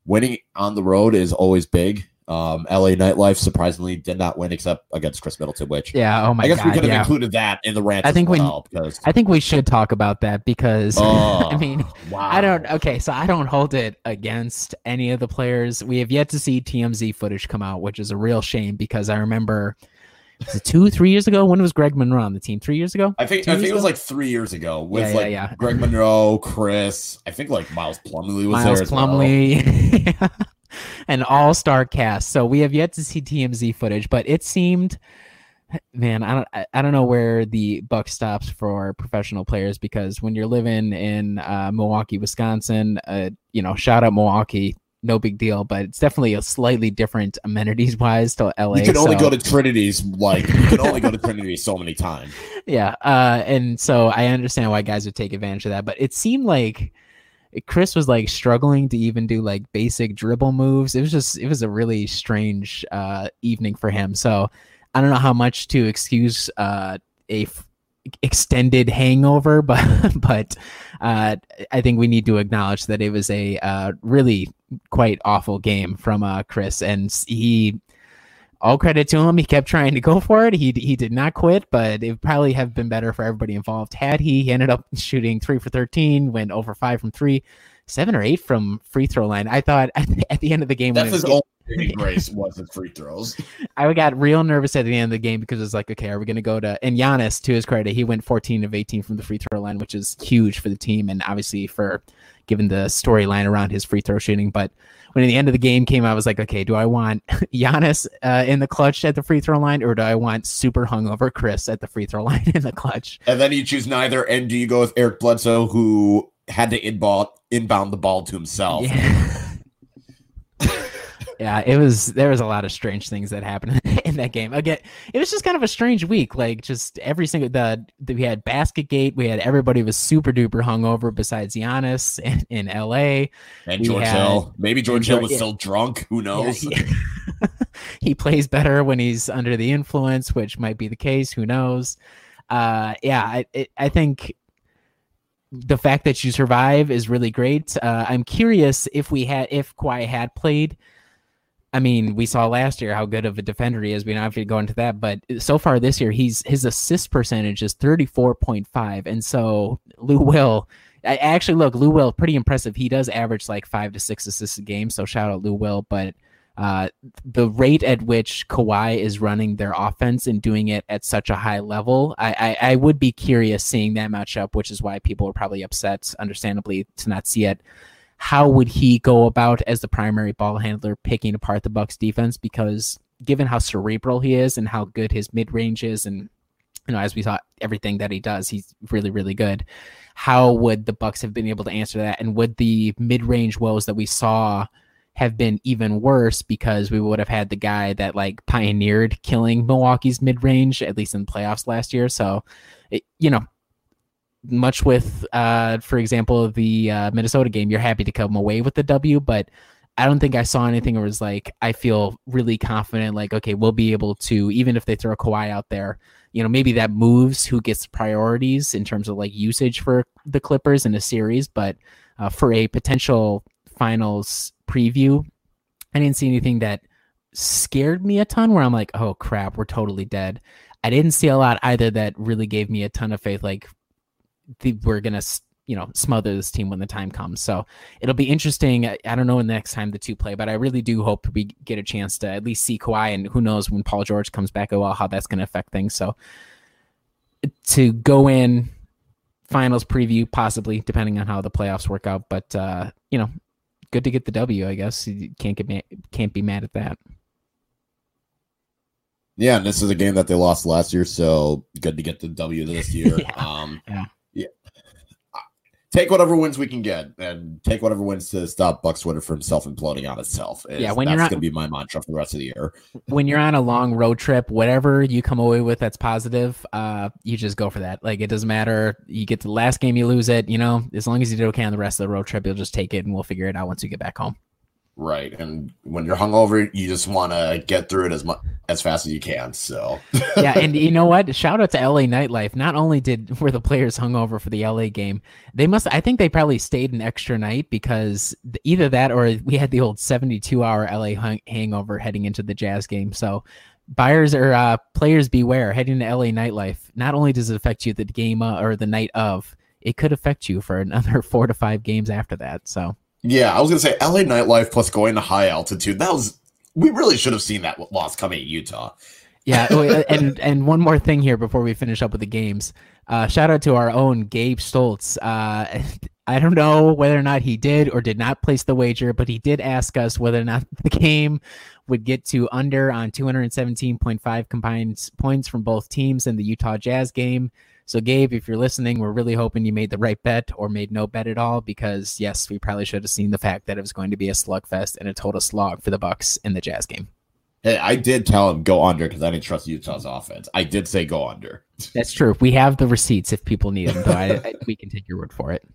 winning on the road is always big. Um, LA Nightlife surprisingly did not win except against Khris Middleton, which Yeah. Oh my I guess god. we could have yeah. included that in the rant I think we- because I think we should talk about that because *laughs* Oh, I mean, wow. I don't. Okay, so I don't hold it against any of the players. We have yet to see TMZ footage come out, which is a real shame because I remember two, three years ago. When was Greg Monroe on the team? Three years ago. I think Two I think it was ago? like three years ago with Yeah, yeah, like yeah. Greg Monroe, Khris. I think like Miles Plumlee was Miles there as well. *laughs* An all-star cast. So we have yet to see TMZ footage, but it seemed, man, I don't, I, I don't know where the buck stops for professional players because when you're living in uh, Milwaukee, Wisconsin, uh, you know, shout out Milwaukee, no big deal, but it's definitely a slightly different amenities wise to LA. You can only so- go to Trinity's like you can only go to Trinity so many times. *laughs* yeah uh and so i understand why guys would take advantage of that but it seemed like chris was like struggling to even do like basic dribble moves. It was just it was a really strange uh evening for him. So i don't know how much to excuse uh a f- extended hangover *laughs* but but uh i think we need to acknowledge that it was a uh really quite awful game from uh chris. And he all credit to him. He kept trying to go for it. He he did not quit, but it would probably have been better for everybody involved had he. He ended up shooting three for thirteen, went over five from three, seven or eight from free throw line. I thought *laughs* at the, at the end of the game, That's his only grace was his free throws. *laughs* I got real nervous at the end of the game because it's like, okay, are we going to go to? And Giannis, to his credit, he went 14 of 18 from the free throw line, which is huge for the team and obviously for given the storyline around his free throw shooting. But when the end of the game came, I was like, okay, do I want *laughs* Giannis uh, in the clutch at the free throw line, or do I want super hungover Khris at the free throw *laughs* line in the clutch? And then you choose neither. And do you go with Eric Bledsoe, who had to inbound inbound the ball to himself? Yeah. *laughs* yeah, it was there was a lot of strange things that happened *laughs* in that game. Again, it was just kind of a strange week. Like just every single the, the we had basket gate, we had everybody was super duper hungover besides Giannis *laughs* in, in LA. And We George had- Hill. Maybe George Hill was yeah. still drunk. Who Yeah, knows? he, *laughs* he plays better when he's under the influence, which might be the case. Who knows? Uh, yeah, I it, I think the fact that you survive is really great. Uh, I'm curious if we had if Kawhi had played. I mean, we saw last year how good of a defender he is. We don't have to go into that, but so far this year, he's his assist percentage is 34.5, and so Lou Will. I actually look Lou Will pretty impressive. He does average like five to six assists a game, so shout out Lou Will. But uh, the rate at which Kawhi is running their offense and doing it at such a high level, I, I, I would be curious seeing that matchup, which is why people are probably upset, understandably, to not see it. How would he go about as the primary ball handler picking apart the Bucks defense? Because given how cerebral he is and how good his mid range is, and you know, as we saw everything that he does, he's really, really good. How would the Bucks have been able to answer that? And would the mid range woes that we saw have been even worse because we would have had the guy that like pioneered killing Milwaukee's mid range, at least in the playoffs last year. So, it, you know, much with, uh, for example, the uh, Minnesota game, you're happy to come away with the W, but I don't think I saw anything it was like, I feel really confident, like, okay, we'll be able to, even if they throw Kawhi out there, you know, maybe that moves who gets priorities in terms of like usage for the Clippers in a series, but uh, for a potential finals preview, I didn't see anything that scared me a ton where I'm like, oh crap, we're totally dead. I didn't see a lot either that really gave me a ton of faith, like the, we're gonna you know smother this team when the time comes. So it'll be interesting. I, I don't know when the next time the two play, but I really do hope we get a chance to at least see Kawhi, and who knows when Paul George comes back, oh well, how that's going to affect things. So to go in finals preview possibly depending on how the playoffs work out, but uh, you know, good to get the W. I guess you can't get mad, can't be mad at that. Yeah, and this is a game that they lost last year, so good to get the W this *laughs* year. Yeah. Um, Yeah. Take whatever wins we can get, and take whatever wins to stop Bucks Twitter from self imploding on itself. Yeah, when that's you're going to be my mantra for the rest of the year. when you're on a long road trip, whatever you come away with that's positive, uh, you just go for that. Like it doesn't matter. You get to the last game, you lose it. You know, as long as you did okay on the rest of the road trip, you'll just take it, and we'll figure it out once you get back home. Right, and when you're hungover, you just want to get through it as much as fast as you can. So *laughs* yeah, and you know what? Shout out to LA nightlife. Not only did were the players hungover for the LA game, they must. I think they probably stayed an extra night because either that or we had the old seventy-two hour LA hung- hangover heading into the Jazz game. So buyers or uh, players beware heading to LA nightlife. Not only does it affect you the game uh, or the night of, it could affect you for another *laughs* four to five games after that. So yeah, I was gonna say LA nightlife plus going to high altitude. That was we really should have seen that loss coming in Utah. Yeah, *laughs* oh, and and one more thing here before we finish up with the games. Uh, shout out to our own Gabe Stoltz. Uh, *laughs* I don't know whether or not he did or did not place the wager, but he did ask us whether or not *laughs* the game would get to under on 217.5 combined points from both teams in the Utah Jazz game. So, Gabe, if you're listening, we're really hoping you made the right bet or made no bet at all because, yes, we probably should have seen the fact that it was going to be a slugfest and a total slog for the Bucks in the Jazz game. Hey, I did tell him go under because I didn't trust Utah's offense. I did say go under. That's true. We have the receipts if people need them, though. I, I, we can take your word for it.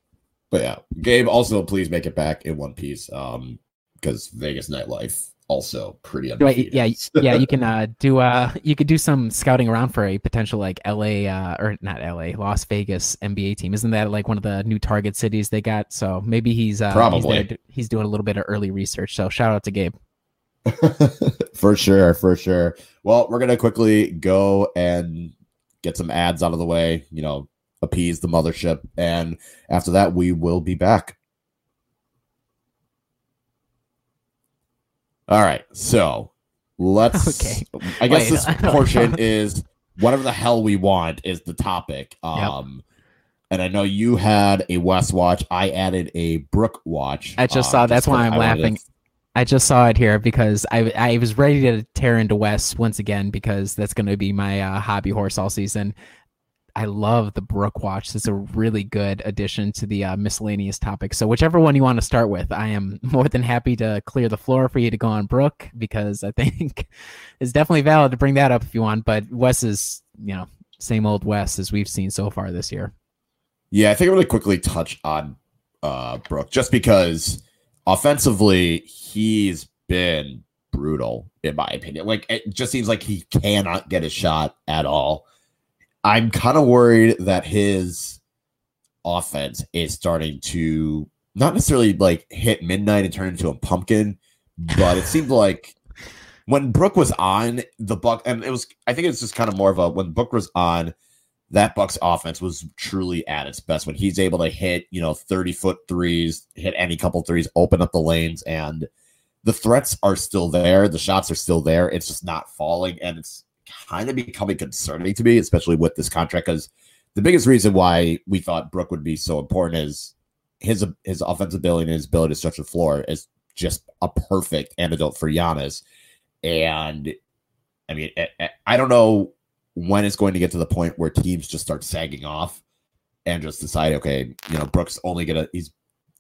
But yeah, Gabe, also please make it back in one piece. Um, because Vegas nightlife also pretty undefeated. yeah, yeah. You *laughs* can uh, do uh, you could do some scouting around for a potential like L.A. Uh, or not L.A. Las Vegas NBA team. Isn't that like one of the new target cities they got? So maybe he's uh, Probably. he's, there, he's doing a little bit of early research. So shout out to Gabe. *laughs* for sure, for sure. Well, we're gonna quickly go and get some ads out of the way. You know, appease the mothership, and after that, we will be back. All right, so let's. *laughs* Okay. I guess Wait, this *laughs* I portion is whatever the hell we want is the topic. Um, and I know you had a Wes watch. I added a Brook watch. I just um, saw. That's for- why I'm I wanted to- laughing. I just saw it here because I I was ready to tear into Wes once again because that's going to be my uh, hobby horse all season. I love the Brook watch. It's a really good addition to the uh, miscellaneous topic. So whichever one you want to start with, I am *laughs* more than happy to clear the floor for you to go on Brook because I *laughs* think it's definitely valid to bring that up if you want. But Wes is you know same old Wes as we've seen so far this year. Yeah, I think I'm going to quickly touch on uh Brook just because offensively he's been brutal in my opinion. Like it just seems like he cannot get a shot at all. I'm kind of worried that his offense is starting to not necessarily like hit midnight and turn into a pumpkin, but it seemed like when Brook was on the Buck, and it was I think it's just kind of more of a when Brook was on, that Bucks offense was truly at its best when he's able to hit, you know, 30 foot threes, hit any couple threes, open up the lanes, and the threats are still there. The shots are still there. It's just not falling. And it's kind of becoming concerning to me, especially with this contract, because the biggest reason why we thought Brook would be so important is his his offensive ability and his ability to stretch the floor is just a perfect antidote for Giannis. And I mean, I, I don't know when it's going to get to the point where teams just start sagging off and just decide, okay, you know, Brook's only gonna he's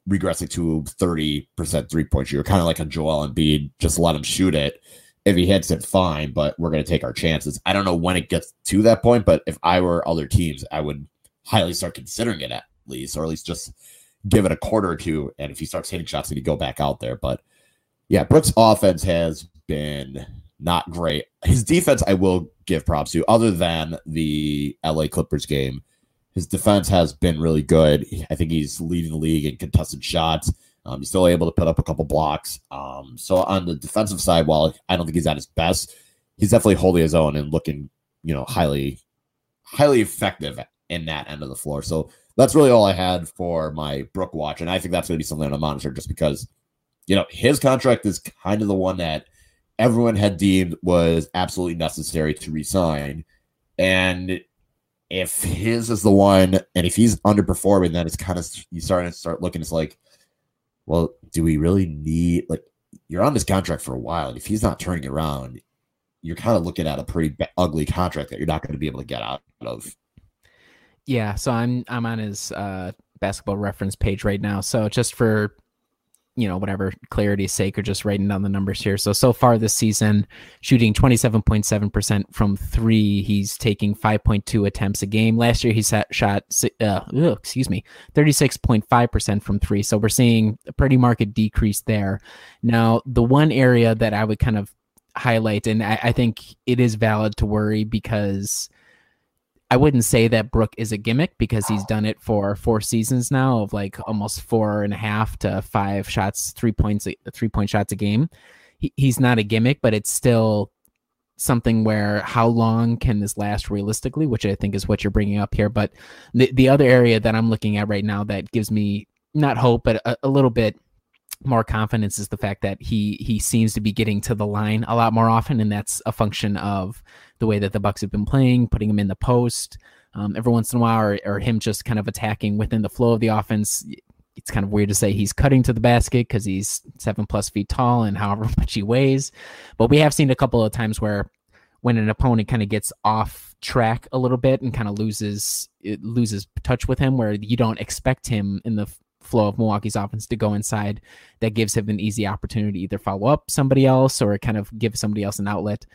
regressing to 30% three point shooter, kind of like a Joel Embiid, just let him shoot it. If he hits it, fine, but we're going to take our chances. I don't know when it gets to that point, but if I were other teams, I would highly start considering it at least, or at least just give it a quarter or two. And if he starts hitting shots, he go back out there. But yeah, Brook's offense has been not great. His defense, I will give props to, other than the LA Clippers game. His defense has been really good. I think he's leading the league in contested shots. Um, he's still able to put up a couple blocks. Um, so on the defensive side, while I don't think he's at his best, he's definitely holding his own and looking, you know, highly, highly effective in that end of the floor. So that's really all I had for my Brook watch, and I think that's going to be something to monitor, just because, you know, his contract is kind of the one that everyone had deemed was absolutely necessary to resign, and if his is the one, and if he's underperforming, then it's kind of you starting to start looking. It's like, well, do we really need like you're on this contract for a while, and if he's not turning around, you're kind of looking at a pretty ugly contract that you're not going to be able to get out of. Yeah, so I'm I'm on his uh, basketball reference page right now. So just for you know whatever clarity's sake or just writing down the numbers here. So so far this season shooting 27.7% from three. He's taking 5.2 attempts a game. Last year he shot uh, excuse me 36.5% from three. So we're seeing a pretty marked decrease there. Now the one area that i would kind of highlight and I, I think it is valid to worry because I wouldn't say that Brook is a gimmick because he's done it for four seasons now of like almost four and a half to five shots, three points, uh, three point shots a game. He, he's not a gimmick, but it's still something where how long can this last realistically, which I think is what you're bringing up here. But the, the other area that I'm looking at right now that gives me not hope, but a, a little bit more confidence is the fact that he he seems to be getting to the line a lot more often, and that's a function of the way that the Bucks have been playing, putting him in the post um, every once in a while, or, or him just kind of attacking within the flow of the offense. It's kind of weird to say he's cutting to the basket because he's seven plus feet tall and *laughs* however much he weighs. But we have seen a couple of times where when an opponent kind of gets off track a little bit and kind of loses it loses touch with him where you don't expect him in the flow of Milwaukee's offense to go inside that gives him an easy opportunity to either follow up somebody else or kind of give somebody else an outlet.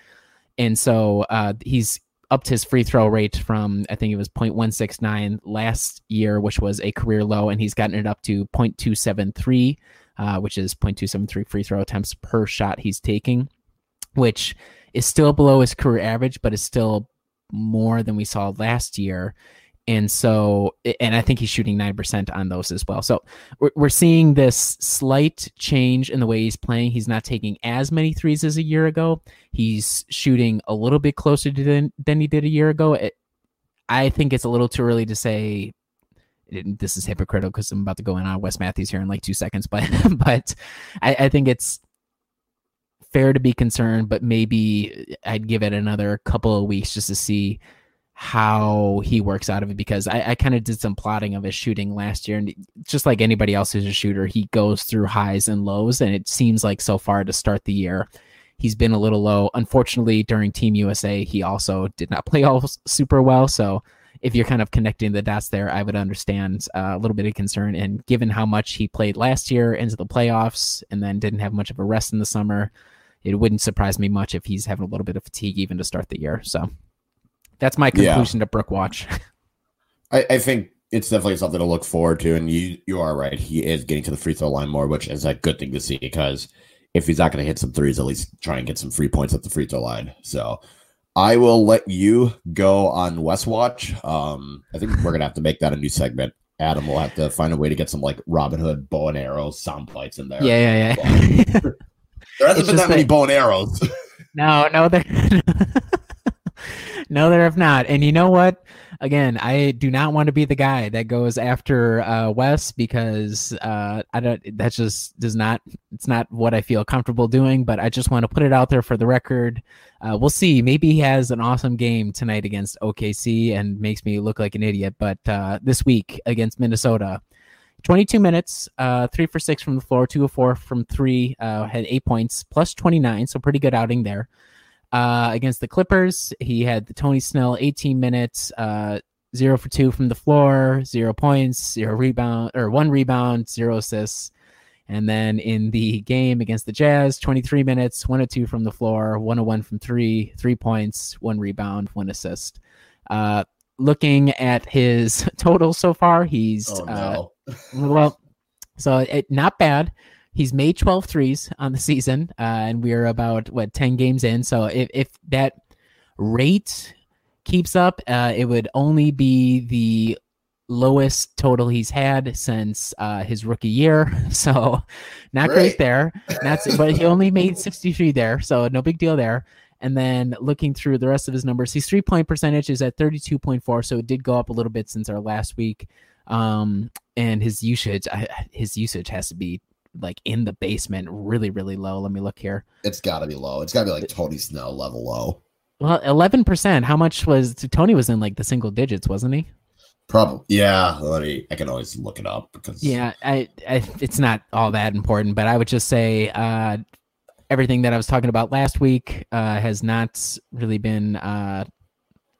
And so uh, he's upped his free throw rate from I think it was 0.169 last year, which was a career low, and he's gotten it up to 0.273, uh, which is 0.273 free throw attempts per shot he's taking, which is still below his career average, but is still more than we saw last year. And so, and I think he's shooting 9% on those as well. So we're, we're seeing this slight change in the way he's playing. He's not taking as many threes as a year ago. He's shooting a little bit closer to than, than he did a year ago. It, I think it's a little too early to say this is hypocritical because I'm about to go in on Wes Matthews here in like two seconds, *laughs* but but I, I think it's fair to be concerned, but maybe I'd give it another couple of weeks just to see how he works out of it because I, I kind of did some plotting of his shooting last year, and just like anybody else who's a shooter, he goes through highs and lows, and it seems like so far to start the year, he's been a little low. Unfortunately, during Team USA, he also did not *laughs* play all super well. So if you're kind of connecting the dots there, I would understand uh, a little bit of concern. And given how much he played last year into the playoffs, and then didn't have much of a rest in the summer, it wouldn't surprise me much if he's having a little bit of fatigue even to start the year. So. That's my conclusion yeah. to Brook Watch. *laughs* I, I think it's definitely something to look forward to. And you you are right. He is getting to the free throw line more, which is a good thing to see because if he's not going to hit some threes, at least try and get some free points at the free throw line. So I will let you go on Wes Watch. Um, I think we're gonna have to make that a new segment. Adam will have to find a way to get some like Robin Hood bow and arrows sound bites in there. Yeah, yeah, yeah. *laughs* there hasn't it's been that many bow and arrows. *laughs* no, no, there. *laughs* no, there have not. And you know what? Again, I do not want to be the guy that goes after uh, Wes because uh, I don't. That just does not. It's not what I feel comfortable doing. But I just want to put it out there for the record. Uh, we'll see. Maybe he has an awesome game tonight against OKC and makes me look like an idiot. But uh, this week against Minnesota, 22 minutes, uh, three for six from the floor, two of four from three, uh, had eight points, plus 29, so pretty good outing there. Uh, against the Clippers, he had the Tony Snell 18 minutes, uh, zero for two from the floor, zero points, zero rebound or one rebound, zero assists. And then in the game against the Jazz, 23 minutes, one or two from the floor, one or one from three, three points, one rebound, one assist. Uh, looking at his *laughs* total so far, he's Oh, uh, well, so it not bad. He's made 12 threes on the season, uh, and we're about what 10 games in. So if, if that rate keeps up, uh, it would only be the lowest total he's had since uh, his rookie year. *laughs* So not great Great. there. That's but he only made 63 there, so no big deal there. And then looking through the rest of his numbers, his three point percentage is at 32.4, so it did go up a little bit since our last week. Um, and his usage, I, his usage has to be like in the basement, really, really low. Let me look here. It's got to be low. It's got to be like Tony Snow level low. Well, 11%. How much was Tony was in like the single digits, wasn't he? Probably. Yeah. Let me. I can always look it up because. Yeah, I, I it's not all that important, but I would just say uh, everything that I was talking about last week uh, has not really been uh,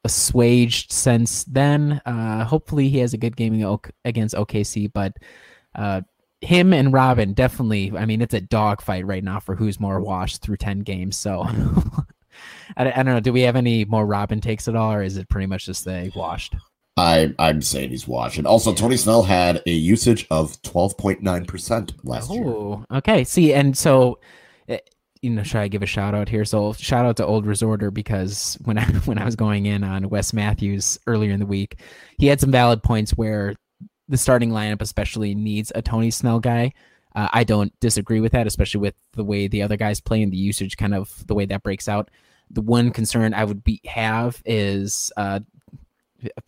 assuaged since then. Uh, hopefully, he has a good game ag- against OKC, but uh, him and Robin definitely. I mean, it's a dogfight right now for who's more washed through ten games. So. *laughs* I, I don't know. Do we have any more Robin takes at all, or is it pretty much just they washed? I I'm saying he's washed. And Also, Tony Snell had a usage of twelve point nine percent last year. Oh, okay. See, and so, eh, you know, should I give a shout out here? So, shout out to Old Resorter because when I *laughs* when I was going in on Wes Matthews earlier in the week, he had some valid points where the starting lineup especially needs a Tony Snell guy. Uh, I don't disagree with that, especially with the way the other guys play and the usage, kind of the way that breaks out. The one concern I would be have is uh,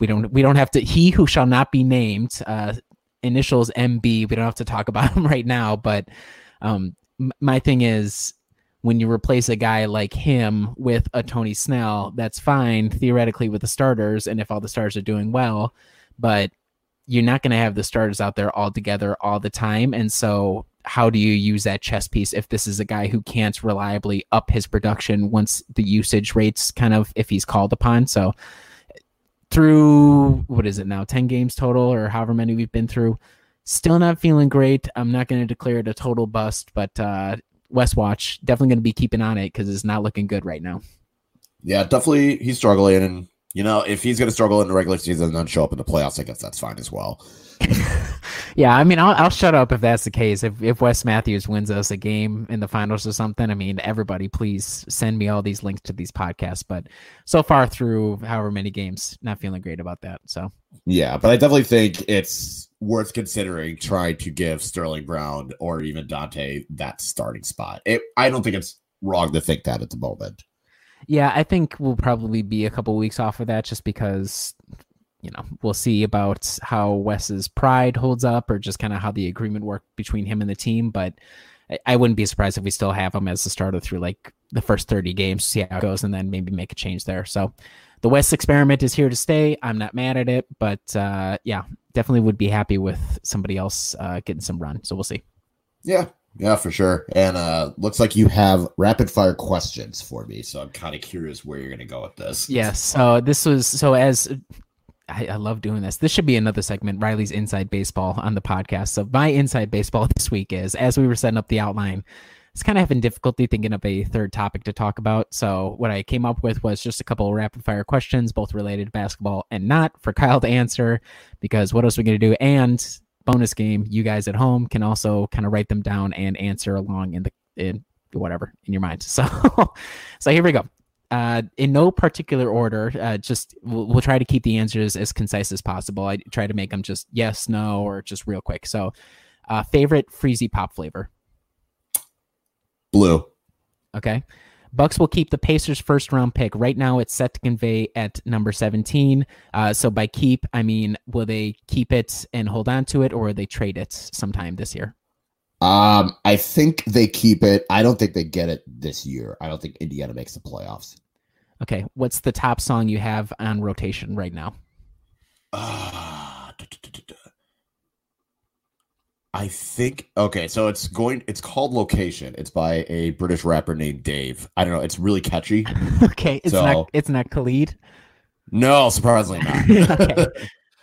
we don't we don't have to he who shall not be named uh, initials MB. We don't have to talk *laughs* about him right now, but um, m- my thing is when you replace a guy like him with a Tony Snell, that's fine theoretically with the starters, and if all the stars are doing well, but you're not going to have the starters out there all together all the time, and so how do you use that chess piece if this is a guy who can't reliably up his production once the usage rates kind of if he's called upon? So through what is it now 10 games total or however many we've been through still not feeling great. I'm not going to declare it a total bust but uh wes watch definitely going to be keeping on it because it's not looking good right now. Yeah, definitely he's struggling, and you know if he's going to struggle in the regular season and then show up in the playoffs, I guess that's fine as well. *laughs* yeah i mean I'll, I'll shut up if that's the case if, if wes matthews wins us a game in the finals or something i mean everybody please send me all these links to these podcasts but so far through however many games not feeling great about that so Yeah, but I definitely think it's worth considering trying to give Sterling Brown or even Donte that starting spot. It, I don't think it's wrong to think that at the moment. Yeah, I think we'll probably be a couple weeks off of that just because, you know, we'll see about how Wes's pride holds up or just kind of how the agreement worked between him and the team. But I, I wouldn't be surprised if we still have him as a starter through like the first 30 games, see how it goes, and then maybe make a change there. So the Wes experiment is here to stay. I'm not mad at it, but uh, yeah, definitely would be happy with somebody else uh, getting some run. So we'll see. Yeah, yeah, for sure. And uh looks like you have rapid fire questions for me, so I'm kind of curious where you're going to go with this. Yes. So this was so as I, I love doing this. This should be another segment, Riley's Inside Baseball on the podcast. So my inside baseball *laughs* this week is as we were setting up the outline, it's kind of having difficulty thinking of a third topic to talk about. So what I came up with was just a couple rapid fire questions, both related to basketball and not for Kyle to answer, because what else are we gonna do? And bonus game, you guys at home can also kind of write them down and answer along in the in whatever in your mind. *laughs* So so here we go uh, in no particular order. Uh, just we'll, we'll try to keep the answers as concise as possible. I try to make them just yes, no, or just real quick. So, uh, favorite Freezy pop flavor. Blue. Okay. Bucks will keep the Pacers' first round pick. Right now, it's set to convey at number 17. Uh, so, by keep, I mean, will they keep it and hold on to it, or will they trade it sometime this year? Um, I think they keep it. I don't think they get it this year. I don't think Indiana makes the playoffs. Okay. What's the top song you have on rotation right now? Ah, duh. I think okay, so it's going. It's called Location. It's by a British rapper named Dave. I don't know. It's really catchy. *laughs* okay, it's So- not it's not Khalid. No, surprisingly not. *laughs* okay.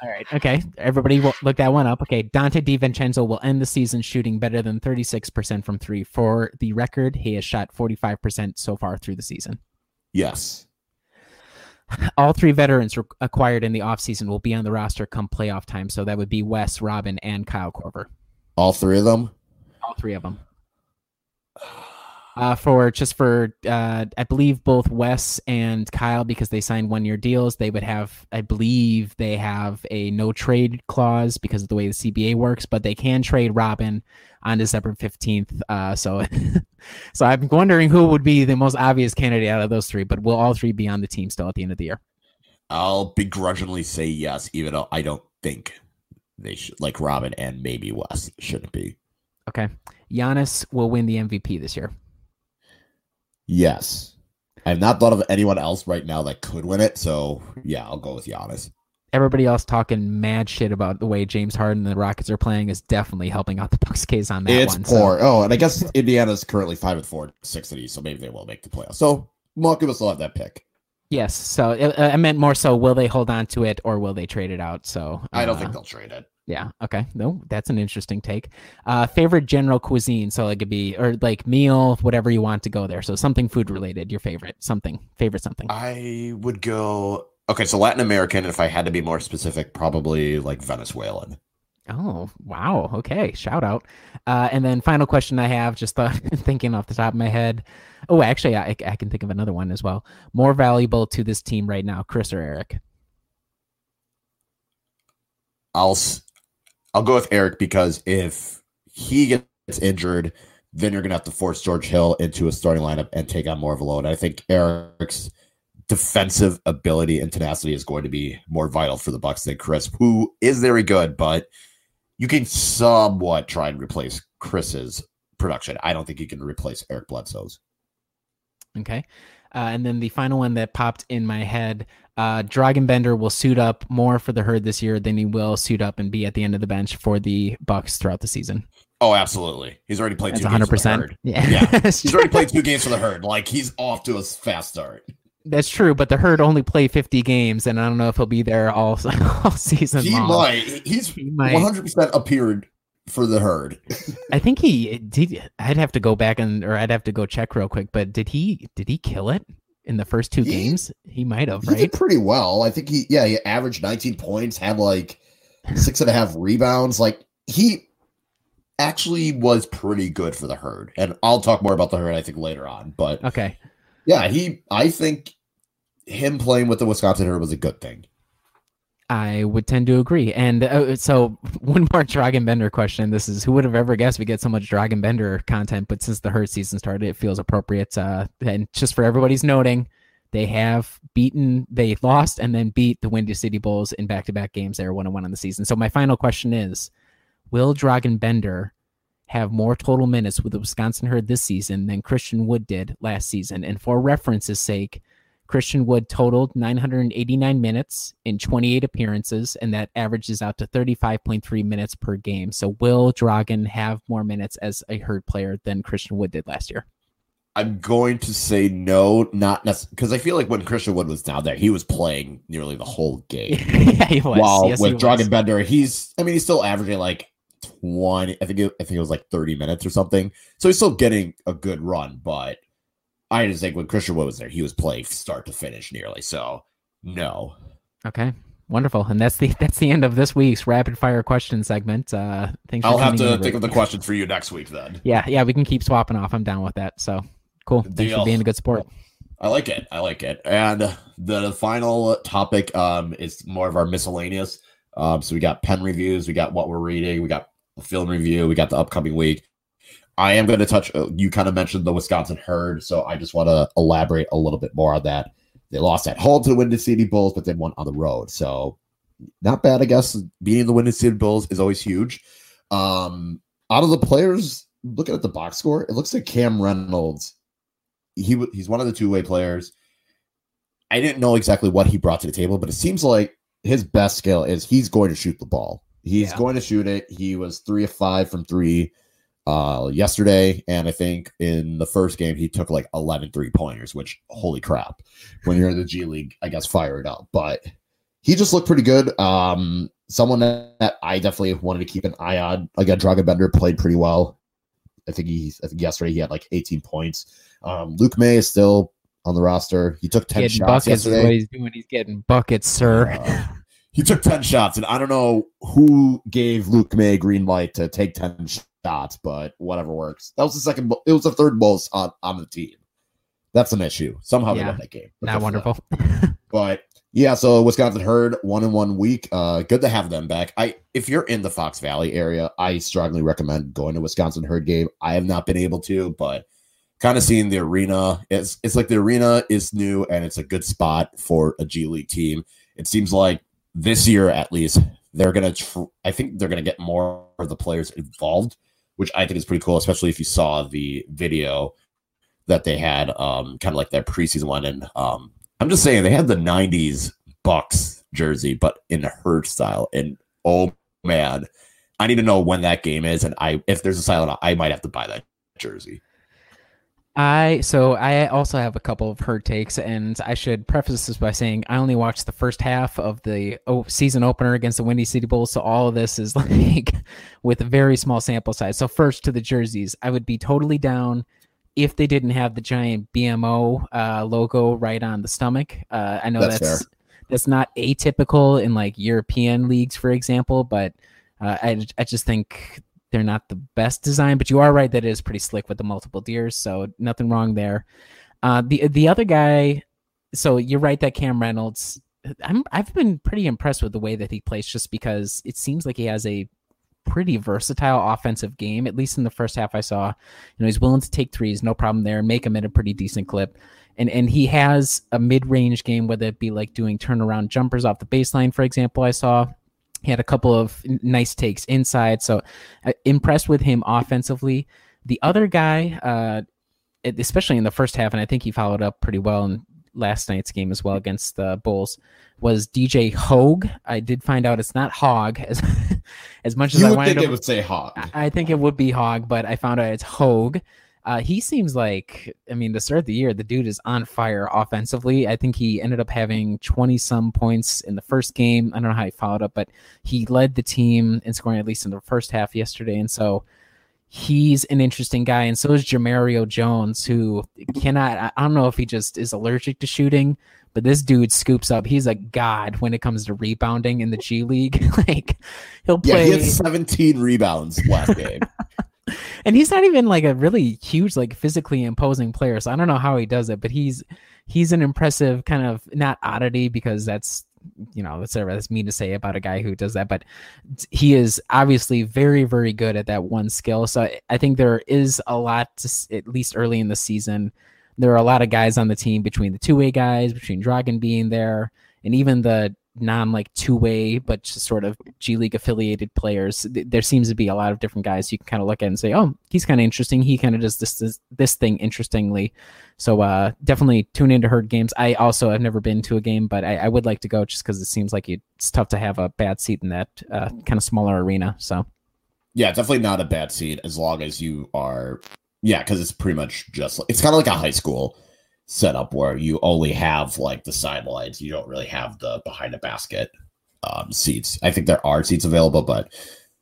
All right. Okay. Everybody look that one up. Okay. Donte DiVincenzo will end the season shooting better than 36% from three. For the record, he has shot 45% so far through the season. yes. All three veterans re- acquired in the offseason will be on the roster come playoff time. So that would be Wes, Robin, and Kyle Korver. All three of them. All three of them. Uh, for just for uh, I believe both Wes and Kyle because they signed one year deals. They would have I believe they have a no trade clause because of the way the CBA works, but they can trade Robin on December fifteenth. Uh, so *laughs* so I'm wondering who would be the most obvious candidate out of those three. But will all three be on the team still at the end of the year? I'll begrudgingly say yes, even though I don't think they should. Like Robin and maybe Wes shouldn't be. Okay, Giannis will win the MVP this year. Yes. I have not thought of anyone else right now that could win it. So yeah, I'll go with Giannis. everybody else talking mad shit about the way James Harden and the Rockets are playing is definitely helping out the Bucks case on that it's one. so- poor. Oh, and I guess Indiana's currently five and four, six of these, so maybe they will make the playoffs. So Milwaukee will still have that pick. Yes. So uh, I meant more so will they hold on to it or will they trade it out? So I don't uh, think they'll trade it. Yeah. Okay. No, that's an interesting take. Uh, favorite general cuisine. So it could be or like meal, whatever you want to go there. So something food related. Your favorite something. Favorite something. I would go. Okay, so Latin American. If I had to be more specific, probably like Venezuelan. Oh, wow. Okay. Shout out. Uh, and then final question I have, just thought, *laughs* thinking off the top of my head. Oh, actually, I, I can think of another one as well. More valuable to this team right now, Khris or Eric? I'll I'll go with Eric because if he gets injured, then you're gonna have to force George Hill into a starting lineup and take on more of a load. I think Eric's defensive ability and tenacity is going to be more vital for the Bucks than Khris, who is very good, but you can somewhat try and replace Khris's production. I don't think you can replace Eric Bledsoe's. Okay. Uh, and then the final one that popped in my head uh, Dragan Bender will suit up more for the herd this year than he will suit up and be at the end of the bench for the Bucks throughout the season. Oh, absolutely. He's already played That's two games for the 100%. herd. Yeah. Yeah. *laughs* He's already played two games for the herd. Like he's off to a fast start. That's true, but the herd only play 50 games, and I don't know if he'll be there all, *laughs* all season He long. might. He's He might. 100% appeared for the herd. I think he did. I'd have to go back and, or I'd have to go check real quick. But did he? Did he kill it in the first two He- games? He might have, He right? did pretty well. I think he, yeah, he averaged 19 points, had like six and a half rebounds. Like he actually was pretty good for the herd. And I'll talk more about the herd, I think, later on. But Okay. yeah, he, I think him playing with the Wisconsin herd was a good thing. I would tend to agree. And uh, so, *laughs* one more Dragan Bender question. This is who would have ever guessed we get so much Dragan Bender content, but since the herd season started, it feels appropriate. Uh, and just for everybody's noting, they have beaten, they lost and then beat the Windy City Bulls in back to back games. They were one and one on the season. So, my final question is Will Dragan Bender have more total minutes with the Wisconsin herd this season than Christian Wood did last season? And for reference's sake, Christian Wood totaled 989 minutes in 28 appearances, and that averages out to 35.3 minutes per game. So, will Dragan have more minutes as a herd player than Christian Wood did last year? I'm going to say no, not necessarily because I feel like when Christian Wood was down there, he was playing nearly the whole game. *laughs* yeah, he was. While yes, with was. Dragan Bender, he's I mean he's still averaging like twenty. I think it, I think it was like thirty minutes or something. So he's still getting a good run, but I just think when Christian Wood was there, he was playing start to finish nearly. So no, Okay, wonderful, and that's the that's the end of this week's rapid fire question segment. Uh, thanks. I'll have to in, think of the Rick. questions for you next week. Then Yeah, yeah, we can keep swapping off. I'm down with that. So cool. Thanks Deal. for being a good sport. I like it. I like it. And the final topic um, is more of our miscellaneous. Um, so we got pen reviews, we got what we're reading, we got a film review, we got the upcoming week. I am going to touch. uh, You kind of mentioned the Wisconsin herd, so I just want to elaborate a little bit more on that. They lost at home to the Windy City Bulls, but then won on the road. So not bad, I guess. Beating the Windy City Bulls is always huge. Um, out of the players, looking at the box score, it looks like Cam Reynolds. He he's one of the two way players. I didn't know exactly what he brought to the table, but it seems like his best skill is he's going to shoot the ball. He's Yeah. going to shoot it. He was three of five from three uh yesterday. And I think in the first game he took like 11 three pointers, which holy crap. When you're in the G League, I guess fire it up. But he just looked pretty good. Um someone that, I definitely wanted to keep an eye on. Again, Dragan Bender played pretty well. I think he I think yesterday he had like 18 points. Um Luke Maye is still on the roster. He took 10 Getting shots buckets is yesterday. what he's doing. He's getting buckets, sir. Uh, he took 10 shots, and I don't know who gave Luke Maye green light to take 10 shots, but whatever works. That was the second, it was the third most on, on the team. That's an issue. Somehow they won that game. Not them. wonderful. *laughs* But yeah, so Wisconsin Herd one in one week. Uh, good to have them back. I if you're in the Fox Valley area, I strongly recommend going to Wisconsin Herd game. I have not been able to, but kind of seeing the arena. It's it's like the arena is new and it's a good spot for a G League team. It seems like this year at least they're gonna. Tr- I think they're gonna get more of the players involved, which I think is pretty cool. Especially if you saw the video that they had, um, kind of like their preseason one, and um, I'm just saying they had the '90s Bucks jersey, but in a herd style. And oh man, I need to know when that game is, and I if there's a silent, I might have to buy that jersey. I so I also have a couple of herd takes, and I should preface this by saying I only watched the first half of the oh, season opener against the Windy City Bulls, so all of this is *laughs* like with a very small sample size. So first to the jerseys, I would be totally down if they didn't have the giant BMO uh, logo right on the stomach. Uh, I know That's that's that's, not atypical in like European leagues, for example, but uh, I I just think they're not the best design, but you are right that it is pretty slick with the multiple deers, so nothing wrong there. Uh, the the other guy, so you're right that Cam Reynolds. I'm I've been pretty impressed with the way that he plays, just because it seems like he has a pretty versatile offensive game. At least in the first half, I saw, you know, he's willing to take threes, no problem there, make them at a pretty decent clip. And, and he has a mid-range game, whether it be like doing turnaround jumpers off the baseline, for example. I saw he had a couple of nice takes inside. So uh, impressed with him offensively. The other guy, uh, especially in the first half, and I think he followed up pretty well in last night's game as well against the Bulls, was DJ Hogue. I did find out it's not Hog as *laughs* as much as You I would wanted think to. it would say hot. I think it would be Hog, but I found out it's Hogue. Uh, he seems like, I mean, to start the year, the dude is on fire offensively. I think he ended up having 20 some points in the first game. I don't know how he followed up, but he led the team in scoring at least in the first half yesterday. And so he's an interesting guy. And so is Jamario Jones, who cannot, I- I don't know if he just is allergic to shooting, but this dude scoops up. He's a god when it comes to rebounding in the G League. *laughs* like, he'll play. Yeah, he had 17 rebounds last game. And he's not even like a really huge like physically imposing player so i don't know how he does it but he's he's an impressive kind of not oddity because that's you know that's that's mean to say about a guy who does that but he is obviously very very good at that one skill so I- think there is a lot to at least early in the season there are a lot of guys on the team between the two-way guys between Dragan being there and even the non like two way, but just sort of G League affiliated players. Th- There seems to be a lot of different guys you can kind of look at and say, oh, he's kind of interesting. He kind of does this, this this thing interestingly. So uh, definitely tune into herd games. I also have never been to a game, but I, I would like to go just because it seems like it's tough to have a bad seat in that uh, kind of smaller arena. So Yeah, definitely not a bad seat as long as you are. Yeah, because it's pretty much just it's kind of like a high school setup where you only have like the sidelines. You don't really have the behind the basket um, seats. I think there are seats available, but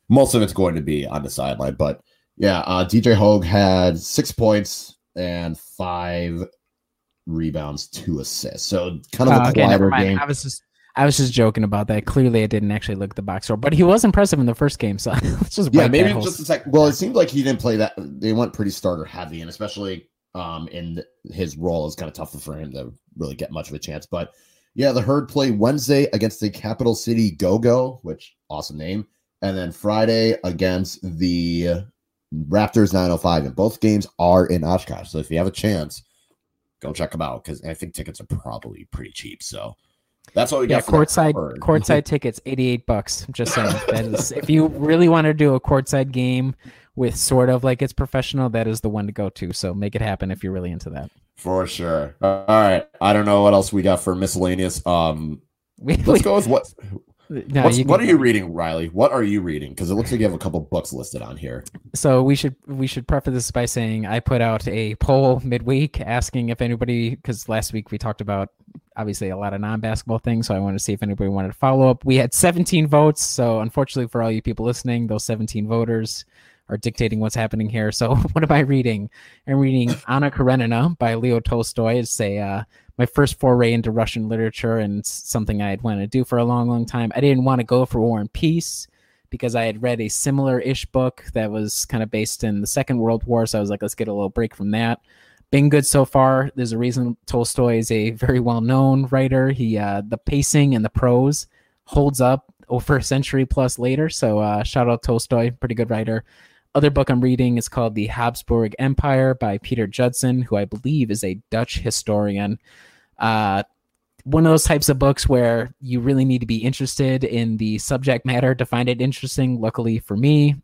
most of it's going to be on the sideline. But yeah, uh, DJ Hogue had six points and five rebounds, two assists. So kind of Uh, a okay, never quieter mind. game. I was just I was just joking about that. Clearly, I didn't actually look at the box score, but he was impressive in the first game. So *laughs* let's just Yeah, maybe just a sec. Well, it seemed like he didn't play that. They went pretty starter heavy, and especially um and his role is kind of tougher for him to really get much of a chance. But yeah, the herd play Wednesday against the Capital City Go Go, which awesome name, and then Friday against the Raptors 905. And both games are in Oshkosh, so if you have a chance, go check them out because I think tickets are probably pretty cheap. So that's what we Yeah, got. courtside *laughs* courtside tickets, eighty eight bucks. I'm just saying that is if you really want to do a courtside game with sort of like it's professional, that is the one to go to. So make it happen if you're really into that. for sure. All right, I don't know what else we got for miscellaneous. Um, *laughs* We, let's we- go with what No, you what are you reading, Riley? What are you reading? Because it looks like you have a couple books listed on here. So we should we should preface this by saying I put out a poll midweek asking if anybody because last week we talked about obviously a lot of non-basketball things, so I wanted to see if anybody wanted to follow up. We had 17 votes, so unfortunately for all you people listening, those 17 voters are dictating what's happening here. So *laughs* what am I reading? I'm reading Anna Karenina by Leo Tolstoy. It's a uh, my first foray into Russian literature and something I had wanted to do for a long, long time. I didn't want to go for War and Peace because I had read a similar ish book that was kind of based in the Second World War. So I was like, let's get a little break from that. Been good so far. There's a reason Tolstoy is a very well known writer. He uh, the pacing and the prose holds up over a century plus later. So uh, shout out Tolstoy, pretty good writer. Other book I'm reading is called The Habsburg Empire by Peter Judson, who I believe is a Dutch historian. Uh, one of those types of books where you really need to be interested in the subject matter to find it interesting. Luckily for me,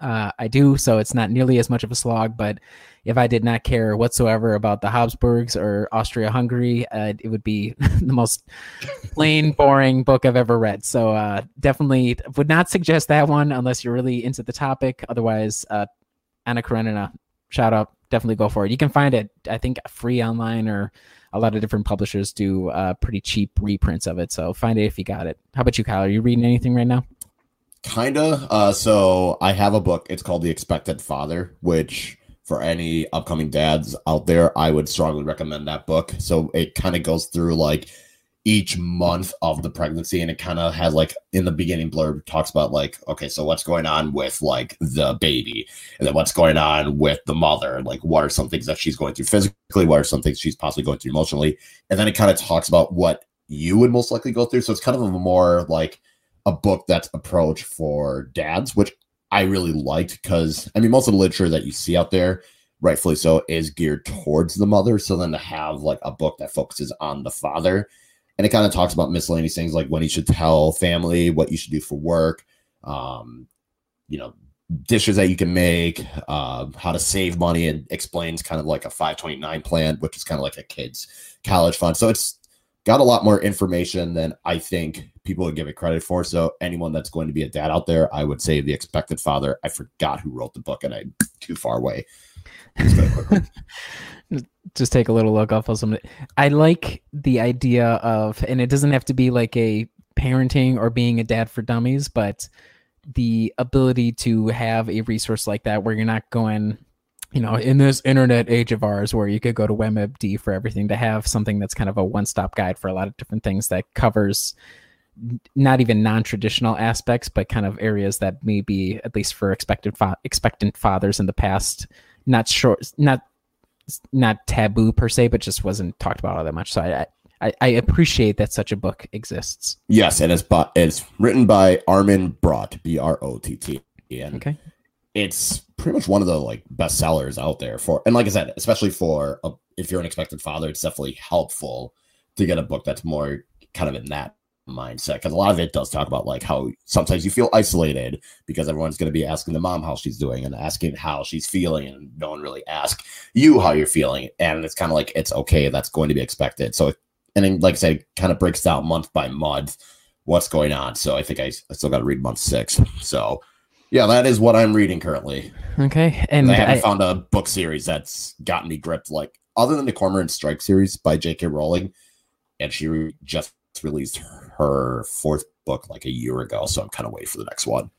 uh, I do, so it's not nearly as much of a slog. But if I did not care whatsoever about the Habsburgs or Austria Hungary, uh, it would be *laughs* the most plain, boring book I've ever read. So uh, definitely would not suggest that one unless you're really into the topic. Otherwise, uh, Anna Karenina, shout out, definitely go for it. You can find it, I think, free online or a lot of different publishers do uh, pretty cheap reprints of it. So find it if you got it. How about you, Kyle? Are you reading anything right now? Kinda. Uh, so I have a book. It's called The Expected Father, which for any upcoming dads out there, I would strongly recommend that book. So it kind of goes through like each month of the pregnancy, and it kind of has like in the beginning blurb talks about like okay, so what's going on with like the baby, and then what's going on with the mother, like what are some things that she's going through physically, what are some things she's possibly going through emotionally, and then it kind of talks about what you would most likely go through. So it's kind of a more like a book that's approach for dads, which I really liked because I mean most of the literature that you see out there, rightfully so, is geared towards the mother. So then to have like a book that focuses on the father, and it kind of talks about miscellaneous things like when you should tell family, what you should do for work, um, you know, dishes that you can make, uh, how to save money, and explains kind of like a 529 plan, which is kind of like a kid's college fund. So it's got a lot more information than I think people would give it credit for. So anyone that's going to be a dad out there, I would say the expected father. I forgot who wrote the book and I'm too far away. *laughs* Just take a little look off of some. I like the idea of, and it doesn't have to be like a parenting or being a dad for dummies, but the ability to have a resource like that where you're not going, you know, in this internet age of ours where you could go to WebMD for everything to have something that's kind of a one-stop guide for a lot of different things that covers not even non-traditional aspects, but kind of areas that maybe at least for expected fa- expectant fathers in the past, not sure, not not taboo per se, but just wasn't talked about all that much. So I I, I appreciate that such a book exists. yes, and it's, bu- it's written by Armin Brott, B R O T T. And Okay. It's pretty much one of the like best sellers out there for and like i said especially for a, if you're an expected father it's definitely helpful to get a book that's more kind of in that mindset because a lot of it does talk about like how sometimes you feel isolated because everyone's going to be asking the mom how she's doing and asking how she's feeling and no one really ask you how you're feeling and it's kind of like it's okay that's going to be expected. So and then like i said kind of breaks down month by month what's going on. So i think i, I still got to read month six so yeah, that is what I'm reading currently. Okay. And And I haven't I, found a book series that's gotten me gripped like other than the Cormoran Strike series by J.K. Rowling, and she re- just released her fourth book like a year ago, so I'm kind of waiting for the next one.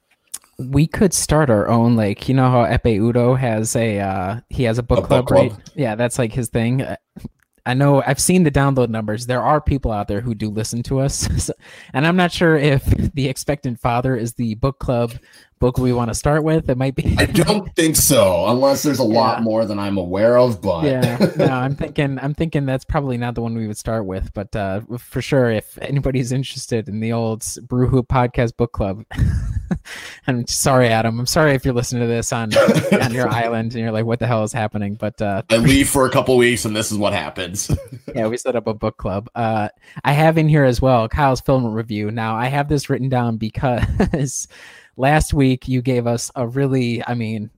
we could start our own like you know how Epe Udo has a uh he has a book, A book club, club? right? Yeah, that's like his thing. Uh, I know I've seen the download numbers. There are people out there who do listen to us. *laughs* So- and I'm not sure if The Expectant Father is the book club book we want to start with. It might be I don't think so, unless there's a lot more than I'm aware of. But yeah *laughs* no i'm thinking i'm thinking that's probably not the one we would start with but uh for sure if anybody's interested in the old brew hoop podcast book club *laughs* i'm sorry adam i'm sorry if you're listening to this on *laughs* on your island and you're like what the hell is happening but uh I leave for a couple weeks, and this is what happens. yeah we set up a book club uh i have in here as well kyle's film review now i have this written down because last week you gave us a really i mean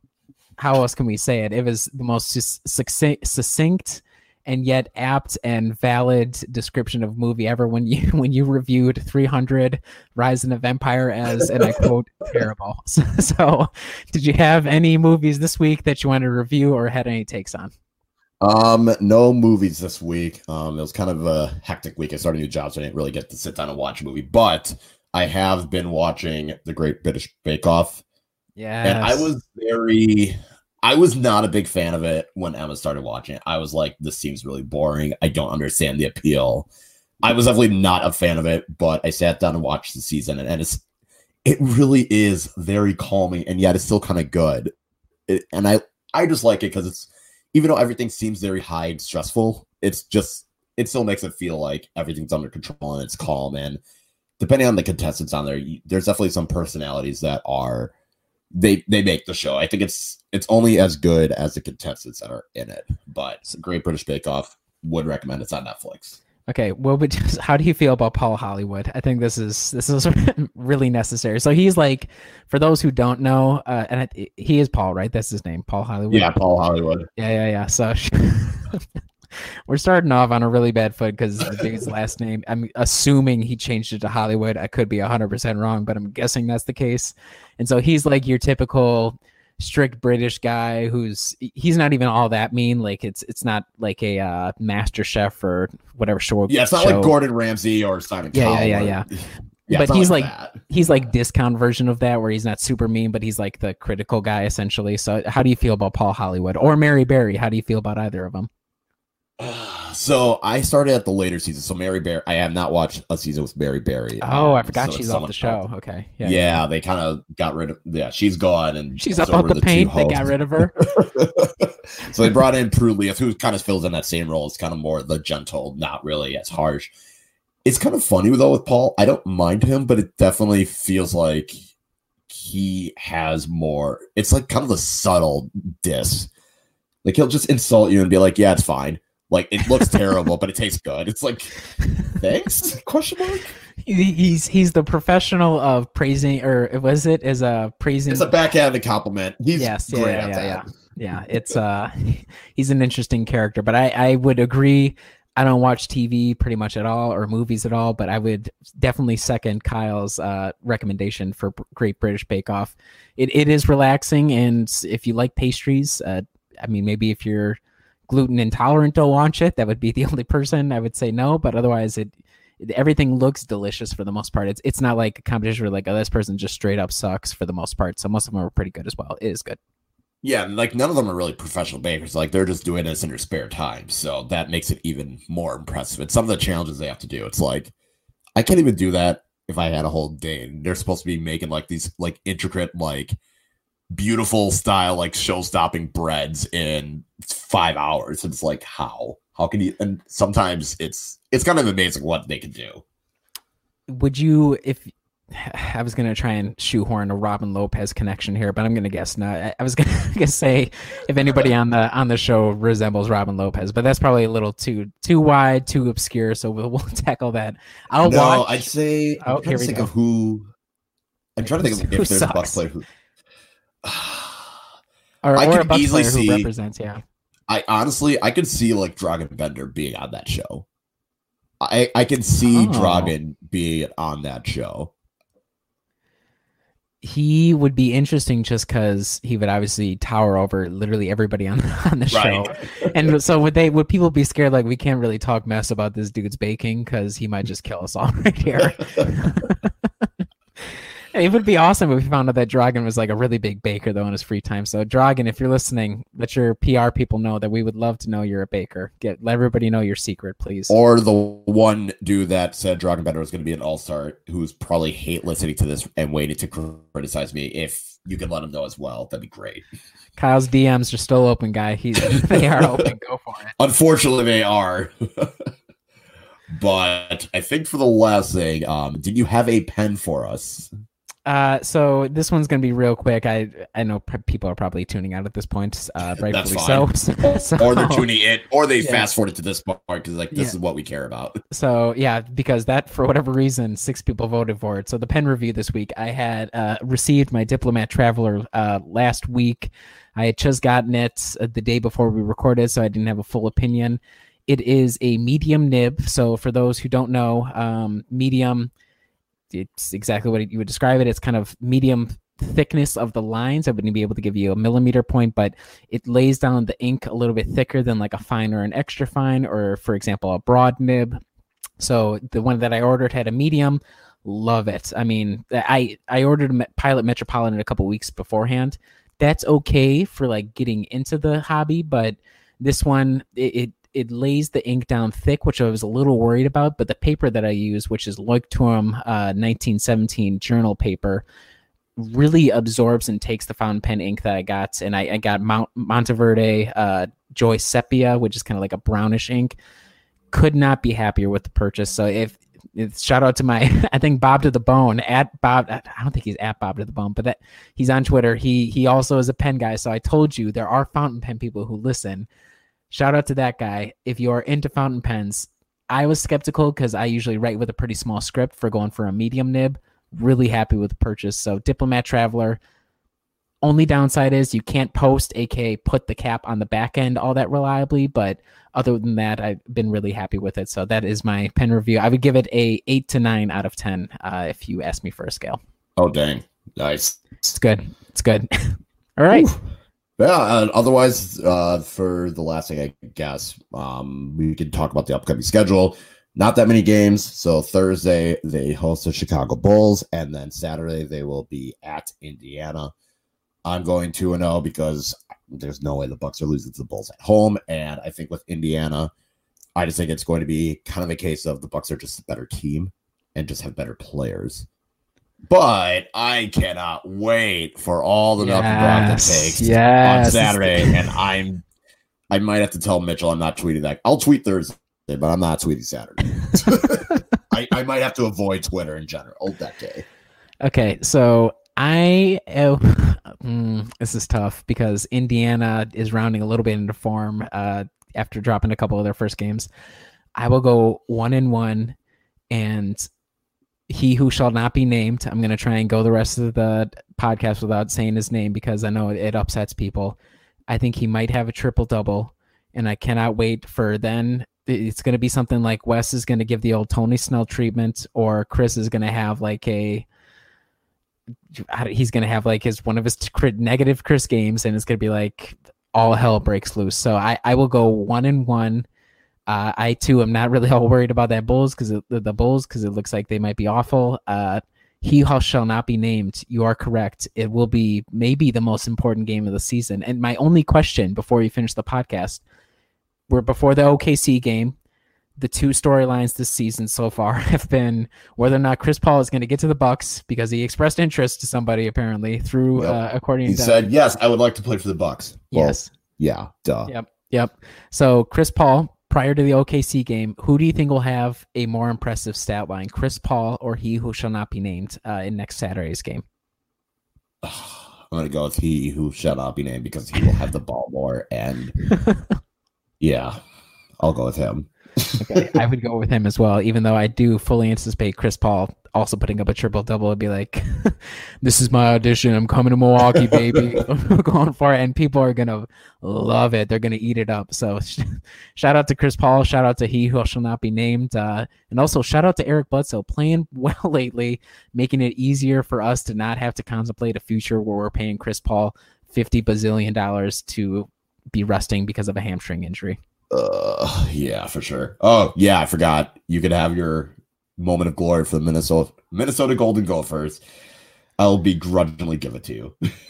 how else can we say it it was the most succinct, and yet apt and valid description of movie ever when you *laughs* when you reviewed 300 Rise of Empire as and I quote *laughs* terrible. So, *laughs* so, did you have any movies this week that you wanted to review or had any takes on? Um, no movies this week. Um, it was kind of a hectic week. I started new jobs, so I didn't really get to sit down and watch a movie. But I have been watching The Great British Bake Off. Yeah, and I was very, I was not a big fan of it when Emma started watching it. I was like, this seems really boring. I don't understand the appeal. I was definitely not a fan of it, but I sat down and watched the season, and, and it's, it really is very calming, and yet it's still kind of good. It, and I, I just like it because it's even though everything seems very high and stressful, it's just it still makes it feel like everything's under control and it's calm. And depending on the contestants on there, there's definitely some personalities that are they they make the show. I think it's it's only as good as the contestants that are in it. But Great British Bake Off would recommend it's on Netflix. Okay, well, but just, *laughs* how do you feel about Paul Hollywood? I think this is this is *laughs* really necessary. So he's like, for those who don't know, uh, and I, he is Paul, right? That's his name, Paul Hollywood. Yeah, Paul Hollywood. Yeah, yeah, yeah. So *laughs* we're starting off on a really bad foot because the dude's last name. I'm assuming he changed it to Hollywood. I could be hundred percent wrong, but I'm guessing that's the case. And so he's like your typical strict British guy who's he's not even all that mean. Like it's it's not like a uh, Master Chef or whatever show. Yeah, it's not show. like Gordon Ramsay or Simon. Yeah, Cowell yeah, yeah, yeah. *laughs* Yeah, but he's like, that. he's like discount version of that where he's not super mean, but he's like the critical guy essentially. So how do you feel about Paul Hollywood or Mary Berry? How do you feel about either of them? So I started at the later season. So Mary Berry, I have not watched a season with Mary Berry. Oh, I forgot so she's off the show. Okay. Yeah, Yeah. they kind of got rid of. Yeah, she's gone, and She's up out were the paint. They got rid of her. *laughs* so they brought in Prue Leith, who kind of fills in that same role. It's kind of more the gentle, not really as harsh. It's kind of funny though with Paul. I don't mind him, but it definitely feels like he has more. It's like kind of a subtle diss. Like he'll just insult you and be like, "Yeah, it's fine." Like it looks terrible, but it tastes good. It's like, thanks? *laughs* Question mark. He's he's the professional of praising or was it as a praising It's a backhanded compliment. He's yes yeah great yeah at yeah, that. yeah yeah it's uh *laughs* he's an interesting character but i i would agree i don't watch tv pretty much at all or movies at all but i would definitely second kyle's uh recommendation for great british bake off it, it is relaxing and if you like pastries uh i mean maybe if you're gluten intolerant don't watch it that would be the *laughs* only person i would say no but otherwise it everything looks delicious for the most part. It's it's not like a competition where like oh this person just straight up sucks for the most part. So most of them are pretty good as well. It is good. Yeah, like none of them are really professional bakers. Like they're just doing this in their spare time, so that makes it even more impressive. And some of the challenges they have to do, it's like I can't even do that if I had a whole day. And they're supposed to be making like these like intricate, like beautiful style, like show-stopping breads in five hours. It's like how how can you? And sometimes it's it's kind of amazing what they can do. Would you if *sighs* I was gonna try and shoehorn a Robin Lopez connection here, but I'm gonna guess not. I, I was gonna, *laughs* gonna say if anybody on the on the show resembles Robin Lopez, but that's probably a little too too wide, too obscure. So we'll we'll *laughs* tackle that. I'll no, watch. I'd say Oh, I'm trying here to we think go. of who. I'm trying to think of *laughs* if there's a sucks? Bucks player who. *sighs* or, I or could easily see- represents. Yeah. I honestly, I could see like Dragan Bender being on that show. I I can see Oh. Dragan being on that show. he would be interesting just because he would obviously tower over literally everybody on *laughs* on the show. *laughs* And so would they would people be scared like we can't really talk mess about this dude's baking because he might just kill us all *laughs* right here. It would be awesome if we found out that Dragan was like a really big baker though in his free time. So Dragan, if you're listening, let your PR people know that we would love to know you're a baker. Get let everybody know your secret, please. Or the one dude that said Dragan Bender was going to be an all star, who's probably hate listening to this and waiting to criticize me. If you can let him know as well, that'd be great. Kyle's DMs are still open, guy. He's *laughs* they are open. Go for it. Unfortunately, they are. *laughs* but I think for the last thing, um, did you have a pen for us? Uh, so this one's gonna be real quick. I I know p- people are probably tuning out at this point, uh, *laughs* rightfully so. *laughs* so. Or they're tuning in, or they Yeah. fast forwarded to this part because like this Yeah. is what we care about. *laughs* So yeah, because that for whatever reason, six people voted for it. So the pen review this week, I had uh, received my Diplomat Traveler uh, last week. I had just gotten it uh, the day before we recorded, so I didn't have a full opinion. it is a medium nib. So for those who don't know, um, medium, it's exactly what you would describe it. It's kind of medium thickness of the lines. I wouldn't be able to give you a millimeter point, but it lays down the ink a little bit thicker than like a fine or an extra fine, or for example, a broad nib. So the one that I ordered had a medium. Love it. I mean, I I ordered Pilot Metropolitan a couple weeks beforehand. That's okay for like getting into the hobby, but this one it, it it lays the ink down thick, which I was a little worried about. But the paper that I use, which is Leuchtturm uh, 1917 journal paper, really absorbs and takes the fountain pen ink that I got. And I, I got Mount Monteverde uh, Joy Sepia, which is kind of like a brownish ink. Could not be happier with the purchase. So if, if shout out to my *laughs* I think Bob to the Bone at Bob. I don't think he's at Bob to the Bone, but that he's on Twitter. He he also is a pen guy. So I told you there are fountain pen people who listen. Shout out to that guy. If you are into fountain pens, I was skeptical because I usually write with a pretty small script for going for a medium nib really happy with the purchase. So Diplomat Traveler. Only downside is you can't post, aka put the cap on the back end all that reliably. But other than that, I've been really happy with it. So that is my pen review. I would give it a eight to nine out of ten uh, if you ask me for a scale. Oh dang, nice. It's good. It's good. *laughs* all right. Ooh. Yeah. Otherwise, uh, for the last thing, I guess um, we can talk about the upcoming schedule not that many games. So Thursday they host the Chicago Bulls, and then Saturday they will be at Indiana. I'm going two and zero because there's no way the Bucks are losing to the Bulls at home, and I think with Indiana, I just think it's going to be kind of a case of the Bucks are just a better team and just have better players. But I cannot wait for all the yes, that takes yes. on Saturday, and I'm I might have to tell Mitchell I'm not tweeting that. I'll tweet Thursday but I'm not tweeting Saturday. *laughs* I, I might have to avoid Twitter in general that day. Okay, so I uh, mm, this is tough because Indiana is rounding a little bit into form uh, after dropping a couple of their first games. I will go one and one, and he who shall not be named. I'm going to try and go the rest of the podcast without saying his name because I know it upsets people. I think he might have a triple double, and I cannot wait for then it's going to be something like Wes is going to give the old Tony Snell treatment, or Khris is going to have like a he's going to have like his one of his negative Khris games, and it's going to be like all hell breaks loose. So I I will go one and one. Uh, I too am not really *laughs* all worried about that Bulls because the, the Bulls because it looks like they might be awful. Uh, he shall not be named. You are correct. It will be maybe the most important game of the season. And my only question before we finish the podcast we're before the OKC game. The two storylines this season so far *laughs* have been whether or not Chris Paul is going to get to the Bucks because he expressed interest to somebody apparently through well, uh, according he to said yes, I would like to play for the Bucks. Well, yes. Yeah. Duh. Yep. Yep. So Chris Paul prior to the OKC game, who do you think will have a more impressive stat line, Chris Paul or he who shall not be named uh, in next Saturday's game? *sighs* I'm gonna go with he who shall not be named because he will have the ball more and *laughs* Yeah, I'll go with him. Okay, I would go with him as well, even though I do fully anticipate Chris Paul also putting up a triple double and be like, *laughs* "This is my audition. I'm coming to Milwaukee, baby. *laughs* I'm going for it." And people are gonna love it. They're gonna eat it up. So, *laughs* shout out to Chris Paul. Shout out to he who shall not be named, uh, and also shout out to Eric Bledsoe playing well lately, making it easier for us to not have to contemplate a future where we're paying Chris Paul fifty bazillion dollars to be resting because of a hamstring injury. Uh, yeah, for sure. Oh, yeah, I forgot. You could have your moment of glory for the Minnesota Minnesota Golden Gophers. I'll begrudgingly give it to you. *laughs* *sighs*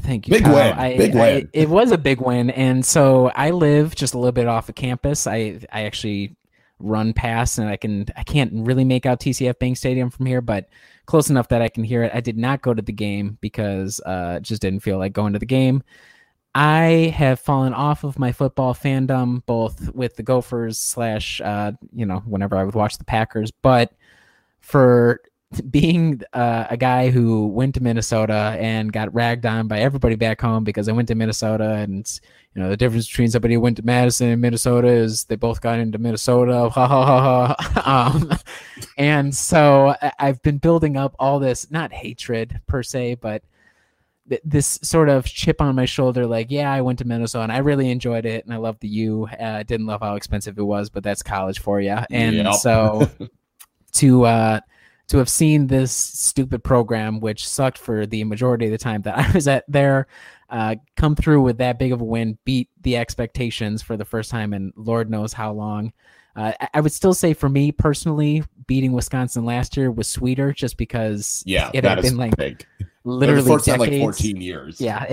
Thank you. Big Kyle. win. I, big win. I, it was a big win, and so I live just a little bit off of campus. I I actually run past, and I can I can't really make out TCF Bank Stadium from here, but close enough that I can hear it. I did not go to the game because uh, just didn't feel like going to the game. I have fallen off of my football fandom, both with the Gophers slash, uh, you know, whenever I would watch the Packers, but for *laughs* being uh, a guy who went to Minnesota and got ragged on by everybody back home because I went to Minnesota, and you know the difference between somebody who went to Madison and Minnesota is they both got into Minnesota, *laughs* ha ha ha ha. Um, and so I've been building up all this not hatred per se, but th- this sort of chip on my shoulder, like, yeah, I went to Minnesota and I really enjoyed it and I loved the U. Uh, didn't love how expensive it was, but that's college for you. And Yep. so *laughs* to uh, to have seen this stupid program, which sucked for the majority of the time that *laughs* I was at there, uh, come through with that big of a win, beat the expectations for the first time in Lord knows how long. Uh, I- would still say for me personally, beating Wisconsin last year was sweeter just because Yeah, it had been like big. Literally the first time like 14 years. Yeah.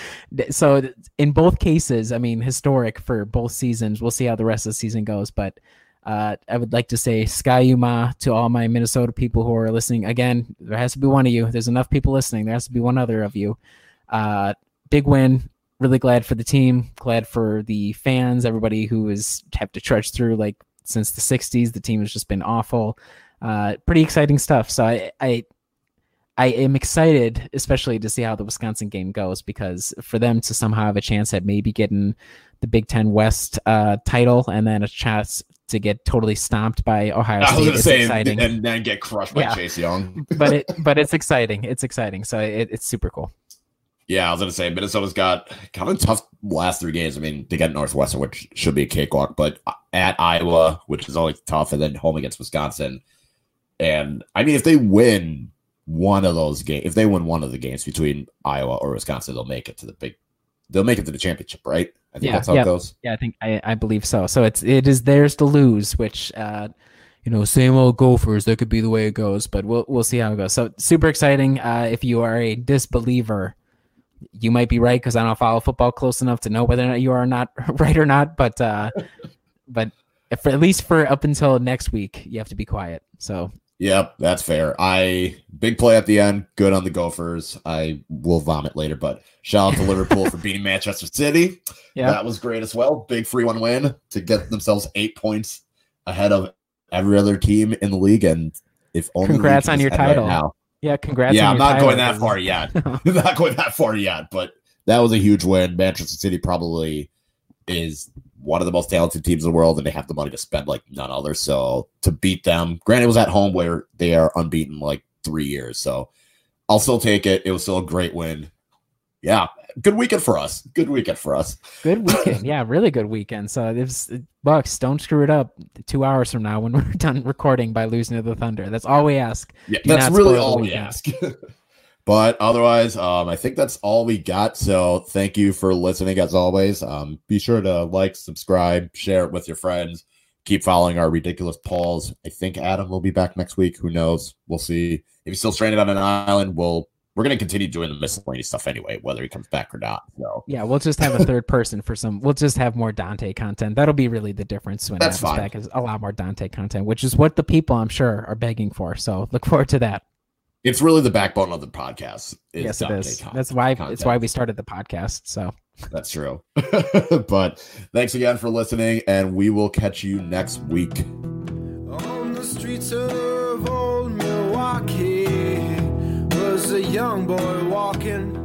*laughs* so in both cases, I mean, historic for both seasons. We'll see how the rest of the season goes, but uh, I would like to say Ski-U-Mah to all my Minnesota people who are listening. Again, there has to be one of you. There's enough people listening. There has to be one other of you. Uh, big win. Really glad for the team. Glad for the fans. Everybody who has have to trudge through like since the '60s. The team has just been awful. Uh, pretty exciting stuff. So I, I I am excited, especially to see how the Wisconsin game goes, because for them to somehow have a chance at maybe getting the Big Ten West uh, title and then a chance to get totally stomped by Ohio I was State gonna is say, exciting. and then get crushed by Yeah. Chase Young. but it but it's exciting. It's exciting. So it, it's super cool. Yeah, I was gonna say Minnesota's got kind of tough last three games. I mean, they got Northwestern, which should be a cakewalk, but at Iowa, which is always tough, and then home against Wisconsin. And I mean, if they win one of those games, if they win one of the games between Iowa or Wisconsin, they'll make it to the big. They'll make it to the championship, right? I think Yeah, that's how yeah. it goes. Yeah, I think I, I believe so. So it's it is theirs to lose, which uh you know, same old Gophers. That could be the way it goes, but we'll we'll see how it goes. So super exciting. Uh, if you are a disbeliever, you might be right because I don't follow football close enough to know whether or not you are not *laughs* right or not. But uh, but if, at least for up until next week, you have to be quiet. So Yep, that's fair. I big play at the end, good on the Gophers. I will vomit later, but shout out to Liverpool for *laughs* beating Manchester City. yeah, That was great as well. Big free one win to get themselves eight points ahead of every other team in the league. And if only Congrats on your head right title. now. yeah. Congrats. yeah, I'm not title, going that far yet. *laughs* *laughs* not going that far yet, but that was a huge win. Manchester City probably is one of the most talented teams in the world, and they have the money to spend like none other. So to beat them, granted, it was at home where they are unbeaten like three years. So I'll still take it. It was still a great win. Yeah, good weekend for us. Good weekend for us. Good weekend. yeah, really good weekend. So it uh, Bucks. Don't screw it up two hours from now when *laughs* we're done recording by losing to the Thunder. That's all we ask. Yeah, Do that's really all we ask. *laughs* but otherwise, um, I think that's all we got. So thank you for listening as always. Um, be sure to like, subscribe, share it with your friends. Keep following our ridiculous polls. I think Adam will be back next week. Who knows? We'll see. If he's still stranded on an island, we'll we're gonna continue doing the miscellaneous stuff anyway, whether he comes back or not. So Yeah, we'll just have a third person for some. We'll just have more Donte content. That'll be really the difference when That's Adam's fine. back. Is a lot more Donte content, which is what the people I'm sure are begging for. So look forward to that. It's really the backbone of the podcast. is yes, it is. Con- That's why. It's why we started the podcast. So That's true. *laughs* but thanks again for listening, and we will catch you next week. On the streets of old Milwaukee was a young boy walking